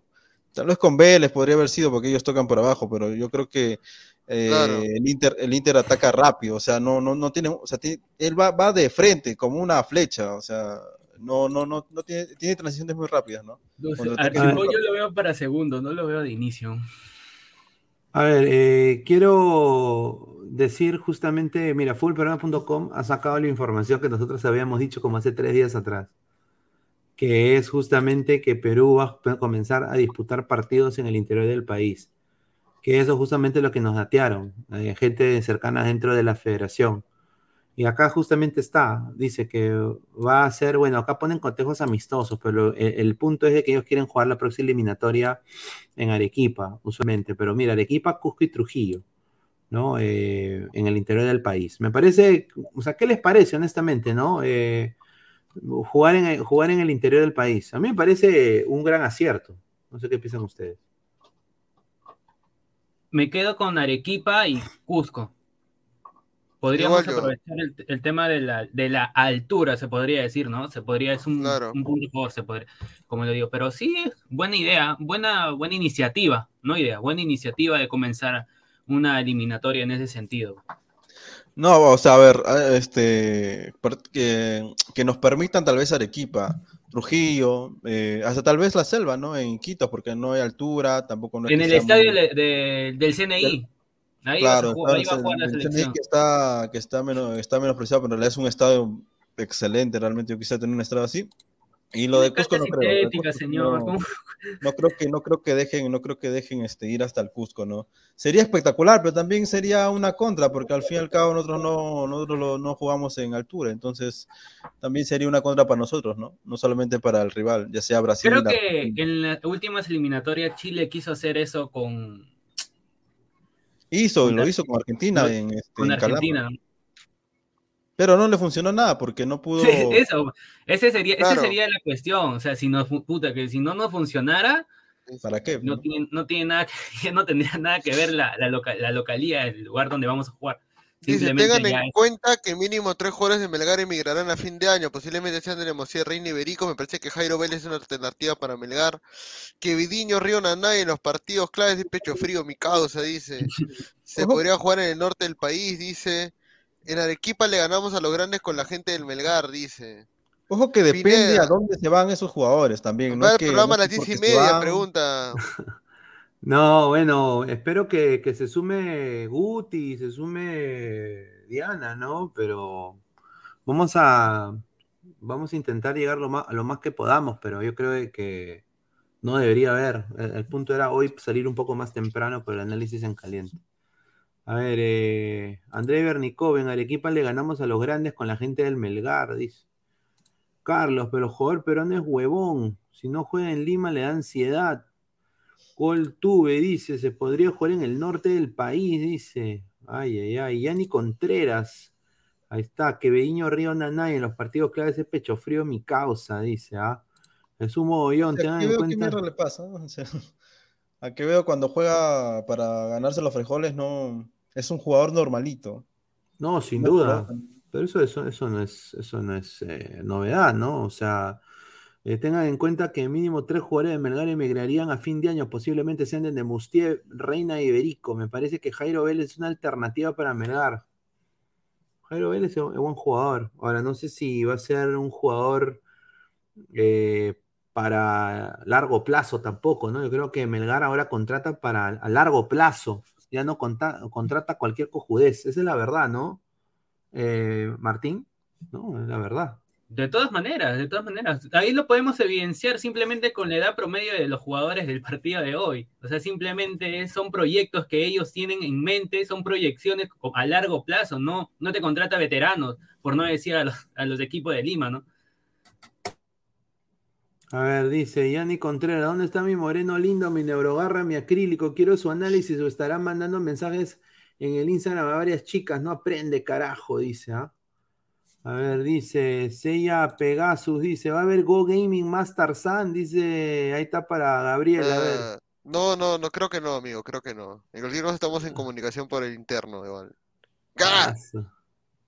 Tal vez con Vélez podría haber sido porque ellos tocan por abajo, pero yo creo que eh, Claro. el Inter, el Inter ataca rápido, o sea, no, no, no tiene, o sea, él va, va de frente como una flecha, o sea, no, no, no, no tiene, tiene transiciones muy rápidas, ¿no? Yo lo veo para segundo, no lo veo de inicio. A ver, eh, quiero decir justamente, mira, fullperuano.com ha sacado la información que nosotros habíamos dicho como hace tres días atrás, que es justamente que Perú va a comenzar a disputar partidos en el interior del país, que eso es justamente lo que nos datearon, eh, gente cercana dentro de la federación. Y acá justamente está, dice que va a ser, bueno, acá ponen cotejos amistosos, pero el, punto es de que ellos quieren jugar la próxima eliminatoria en Arequipa, usualmente, pero mira, Arequipa, Cusco y Trujillo, ¿no? Eh, en el interior del país. Me parece, o sea, ¿qué les parece, honestamente, no? Eh, jugar, en, jugar en el interior del país. A mí me parece un gran acierto. No sé qué piensan ustedes. Me quedo con Arequipa y Cusco. Podríamos yo. aprovechar el, el tema de la, de la altura, se podría decir, ¿no? Se podría, es un, Claro. un punto se podría, como le digo. Pero sí, buena idea, buena, buena iniciativa, no idea, buena iniciativa de comenzar una eliminatoria en ese sentido. No, o sea, a ver, este, que, que nos permitan tal vez Arequipa, Trujillo, eh, hasta tal vez la selva, ¿no? En Quito, porque no hay altura, tampoco no es en el estadio muy- de- de- del CNI. Ahí, Claro, a jugar, ahí va a claro, jugar la selección. que está, que está menos, está menospreciado, pero en realidad es un estadio excelente, realmente yo quisiera tener un estadio así. Y lo de Cusco no creo. Cusco señor, no-. No creo que, no creo que dejen, no creo que dejen este, ir hasta el Cusco, ¿no? Sería espectacular, pero también sería una contra, porque al fin y al cabo nosotros no, nosotros no jugamos en altura, entonces también sería una contra para nosotros, ¿no? No solamente para el rival, ya sea Brasil. Creo la- que en las últimas eliminatorias Chile quiso hacer eso con, Hizo, con lo hizo con Argentina en, este, con en. Argentina. Pero no le funcionó nada porque no pudo. Eso, ese sería, esa Claro. sería la cuestión. O sea, si no, puta, que si no nos funcionara, ¿Para qué? no tiene, no tiene nada que, *laughs* no tendría nada que ver la, la, loca- la localía, el lugar donde vamos a jugar. Dice, tengan en es- cuenta que mínimo tres jugadores de Melgar emigrarán a fin de año, posiblemente sean de Nemocía, Reina y Berico, me parece que Jairo Vélez es una alternativa para Melgar, que Vidiño, Río Naná en los partidos claves de pecho frío, mi causa, dice, *laughs* se podría jugar en el norte del país, dice, en Arequipa le ganamos a los grandes con la gente del Melgar, dice. Ojo que depende Pineda. a dónde se van esos jugadores también. No es el que, programa a no las es diez y media, van. pregunta. *laughs* No, bueno, espero que, que se sume Guti, se sume Diana, ¿no? Pero vamos a vamos a intentar llegar lo más, lo más que podamos, pero yo creo que no debería haber. El, el punto era hoy salir un poco más temprano por el análisis en caliente. A ver, eh, André Bernicov, en Arequipa le ganamos a los grandes con la gente del Melgar, dice. Carlos, pero el jugador peruano es huevón. Si no juega en Lima le da ansiedad. Coltuve, dice, se podría jugar en el norte del país, dice. Ay, ay, ay. Yani Contreras. Ahí está. Que Beño Río Nanay en los partidos claves es pecho frío mi causa, dice. ¿ah? Es un mogollón, O sea, tengan aquí en veo qué cuenta. le pasa. O sea, *laughs* a que veo cuando juega para ganarse los frijoles, no es un jugador normalito. No, sin No, duda. pero- Pero eso, eso, eso no es, eso no es eh, novedad, ¿no? O sea, eh, tengan en cuenta que mínimo tres jugadores de Melgar emigrarían a fin de año, posiblemente sean de Nemustier, Reina y Iberico. Me parece que Jairo Vélez es una alternativa para Melgar. Jairo Vélez es un buen jugador. Ahora, no sé si va a ser un jugador eh, para largo plazo tampoco, ¿no? Yo creo que Melgar ahora contrata para a largo plazo. Ya no contrata cualquier cojudez. Esa es la verdad, ¿no? Eh, Martín, no, es la verdad. De todas maneras, de todas maneras. Ahí lo podemos evidenciar simplemente con la edad promedio de los jugadores del partido de hoy. O sea, simplemente son proyectos que ellos tienen en mente, son proyecciones a largo plazo, no, no te contrata veteranos, por no decir a los, a los equipos de Lima, ¿no? A ver, dice Yanni Contreras, ¿dónde está mi moreno lindo, mi neurogarra, mi acrílico? Quiero su análisis o estarán mandando mensajes en el Instagram a varias chicas. No aprende, carajo, dice, ¿ah? A ver, dice Seiya Pegasus, dice, va a haber Go Gaming más Tarzán, dice, ahí está para Gabriel, a ver. Ah, no, no, no, creo que no, amigo, creo que no. En cualquier caso estamos en comunicación por el interno, igual. ¡Ga!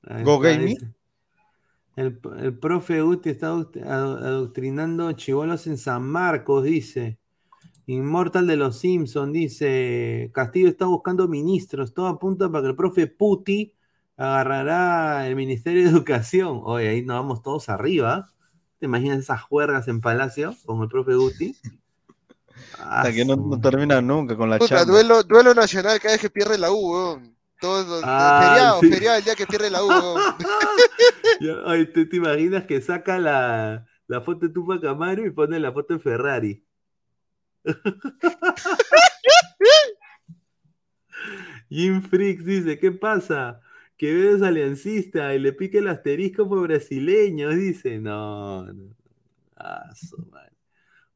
Ahí Go Gaming. El, el profe Guti está adoct- ado- adoctrinando chivolos en San Marcos, dice. Inmortal de los Simpsons, dice. Castillo está buscando ministros. Todo apunta para que el profe Puti agarrará el Ministerio de Educación. Oye, ahí nos vamos todos arriba. ¿Te imaginas esas juergas en Palacio con el profe Guti? *laughs* Hasta que no, no termina nunca con la Puta, chamba. duelo, duelo nacional cada vez que pierde la U, weón. Todo, Ah, feriado, sí. feriado el día que pierde la U, ay, *laughs* ¿tú te imaginas que saca la, la foto de Tupac Amaru y pone la foto de Ferrari? *laughs* Jim Freaks dice, ¿qué pasa? Que ves aliancista y le pique el asterisco por brasileño, dice. No, no. Ah.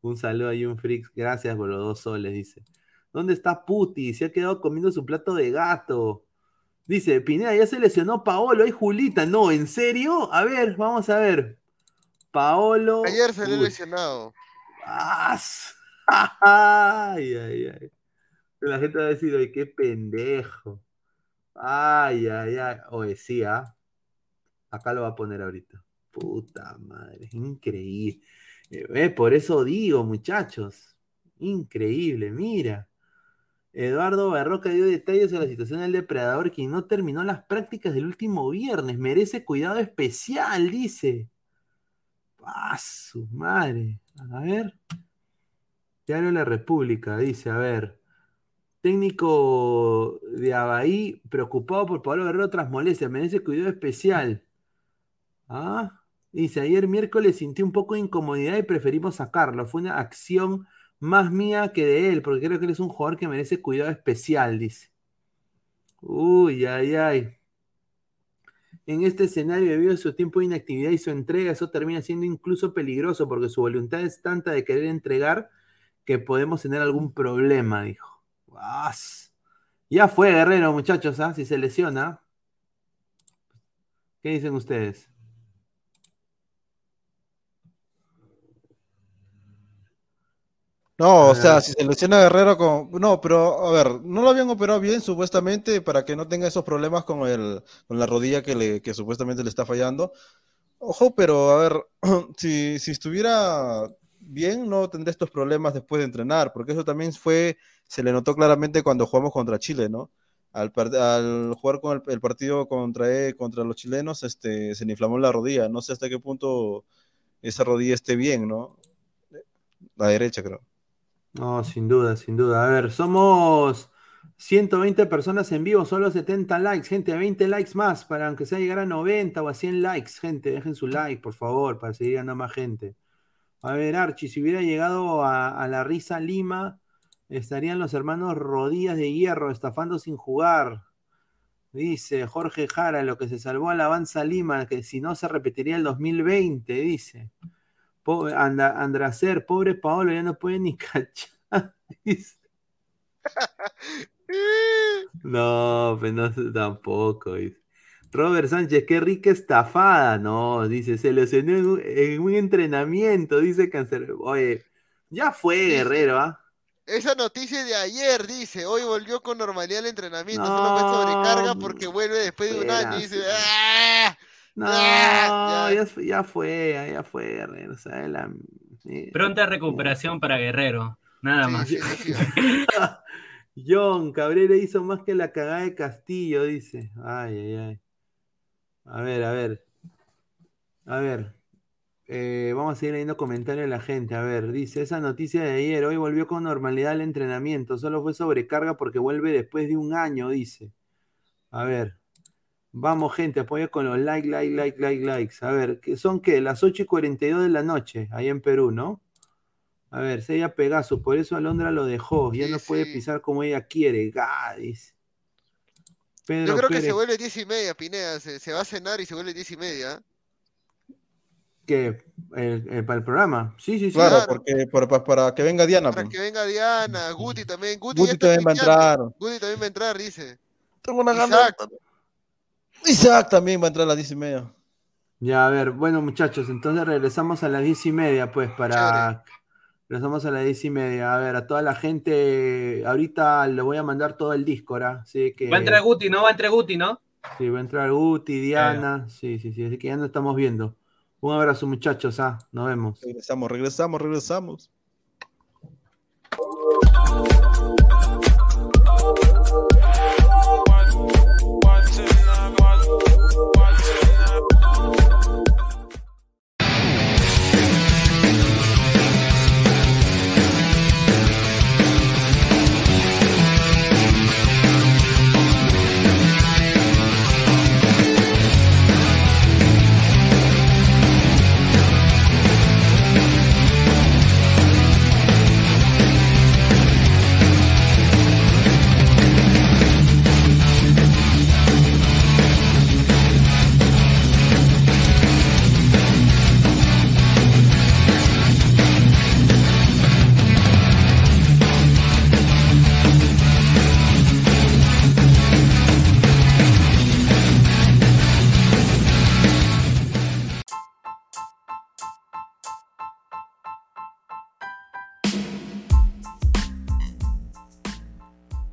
Un saludo a Jim Freaks, gracias por los dos soles, dice. ¿Dónde está Puti? Se ha quedado comiendo su plato de gato. Dice, Pineda, ya se lesionó Paolo, hay Julita. No, ¿en serio? A ver, vamos a ver. Paolo. Ayer salió Uy. lesionado. *laughs* Ay, ay, ay. La gente va a decir, oye, qué pendejo. Ay, ay, ay. Oye, sí, ¿ah? Acá lo va a poner ahorita. Puta madre, increíble. Eh, eh, por eso digo, muchachos. Increíble, mira. Eduardo Barroca dio detalles de la situación del depredador quien no terminó las prácticas del último viernes. Merece cuidado especial, dice. Ah, su madre. A ver. Diario de la República dice, a ver. Técnico de Abahí, preocupado por Pablo Guerrero tras molestias, merece cuidado especial. ¿Ah? Dice, ayer miércoles sentí un poco de incomodidad y preferimos sacarlo. Fue una acción más mía que de él, porque creo que él es un jugador que merece cuidado especial, dice. Uy, ay, ay. En este escenario, debido a su tiempo de inactividad y su entrega, eso termina siendo incluso peligroso, porque su voluntad es tanta de querer entregar que podemos tener algún problema, dijo. Ya fue Guerrero, muchachos, ¿ah? si se lesiona. ¿Qué dicen ustedes? No, o sea, si se lesiona Guerrero con... No, pero a ver, no lo habían operado bien supuestamente para que no tenga esos problemas con, el, con la rodilla que, le, que supuestamente le está fallando. Ojo, pero a ver, *clears throat* si, si estuviera bien, no tendría estos problemas después de entrenar, porque eso también fue, se le notó claramente cuando jugamos contra Chile, ¿no? Al, jugar con el, partido contra, e, contra los chilenos, este, se le inflamó la rodilla. No sé hasta qué punto esa rodilla esté bien, ¿no? La derecha, creo. No, sin duda, sin duda. A ver, somos 120 personas en vivo, solo 70 likes, gente, 20 likes más para aunque sea llegar a 90 o a 100 likes, gente, dejen su like, por favor, para seguir ganando más gente. A ver, Archie, si hubiera llegado a, la risa Lima, estarían los hermanos Rodillas de Hierro estafando sin jugar. Dice Jorge Jara, lo que se salvó a la Avanza Lima, que si no se repetiría el 2020, dice. Andracer, pobre Paolo, ya no puede ni *laughs* cachar. *laughs* No, pues no tampoco. Robert Sánchez, qué rica estafada. No, dice, se lesionó en un, entrenamiento, dice Cáncer. Oye, ya fue Guerrero, ¿ah? Esa noticia de ayer dice, hoy volvió con normalidad el entrenamiento, solo fue sobrecarga porque vuelve después de un año y dice, ¡ah! No, ya. Ya, fue, ya fue Guerrero. Pronta recuperación para Guerrero, nada más. *laughs* John Cabrera hizo más que la cagada de Castillo, dice. Ay, ay, ay. A ver, a ver. A ver. Eh, vamos a seguir leyendo comentarios de la gente. A ver, dice, esa noticia de ayer, hoy volvió con normalidad el entrenamiento, solo fue sobrecarga porque vuelve después de un año, dice. A ver. Vamos, gente, apoya con los like, like, like, like, likes. A ver, ¿qué ¿son qué? Las 8 y 42 de la noche, ahí en Perú, ¿no? A ver, se ella Pegaso, por eso Alondra lo dejó, ya no puede pisar como ella quiere. Gadis. Yo creo que se vuelve 10 y media, Pineda, se, va a cenar y se vuelve 10 y media. ¿Qué? ¿Para el programa? Sí, sí, sí. Claro, porque para, que venga Diana. Para pues. que venga Diana, Guti también. Guti, también va a entrar. Guti también va a entrar, dice. Tengo una gana. Isaac también va a entrar a las diez y media. Ya, a ver, bueno muchachos, entonces regresamos a las diez y media, pues, para... Regresamos a las diez y media. A ver, a toda la gente, ahorita le voy a mandar todo el Discord, ¿ah? ¿sí? Que... Va a entrar Guti, ¿no? Va a entrar Guti, ¿no? Sí, va a entrar Guti, Diana, sí, sí, sí, así que ya nos estamos viendo. Un abrazo muchachos, ¿ah? Nos vemos. Regresamos, regresamos, regresamos.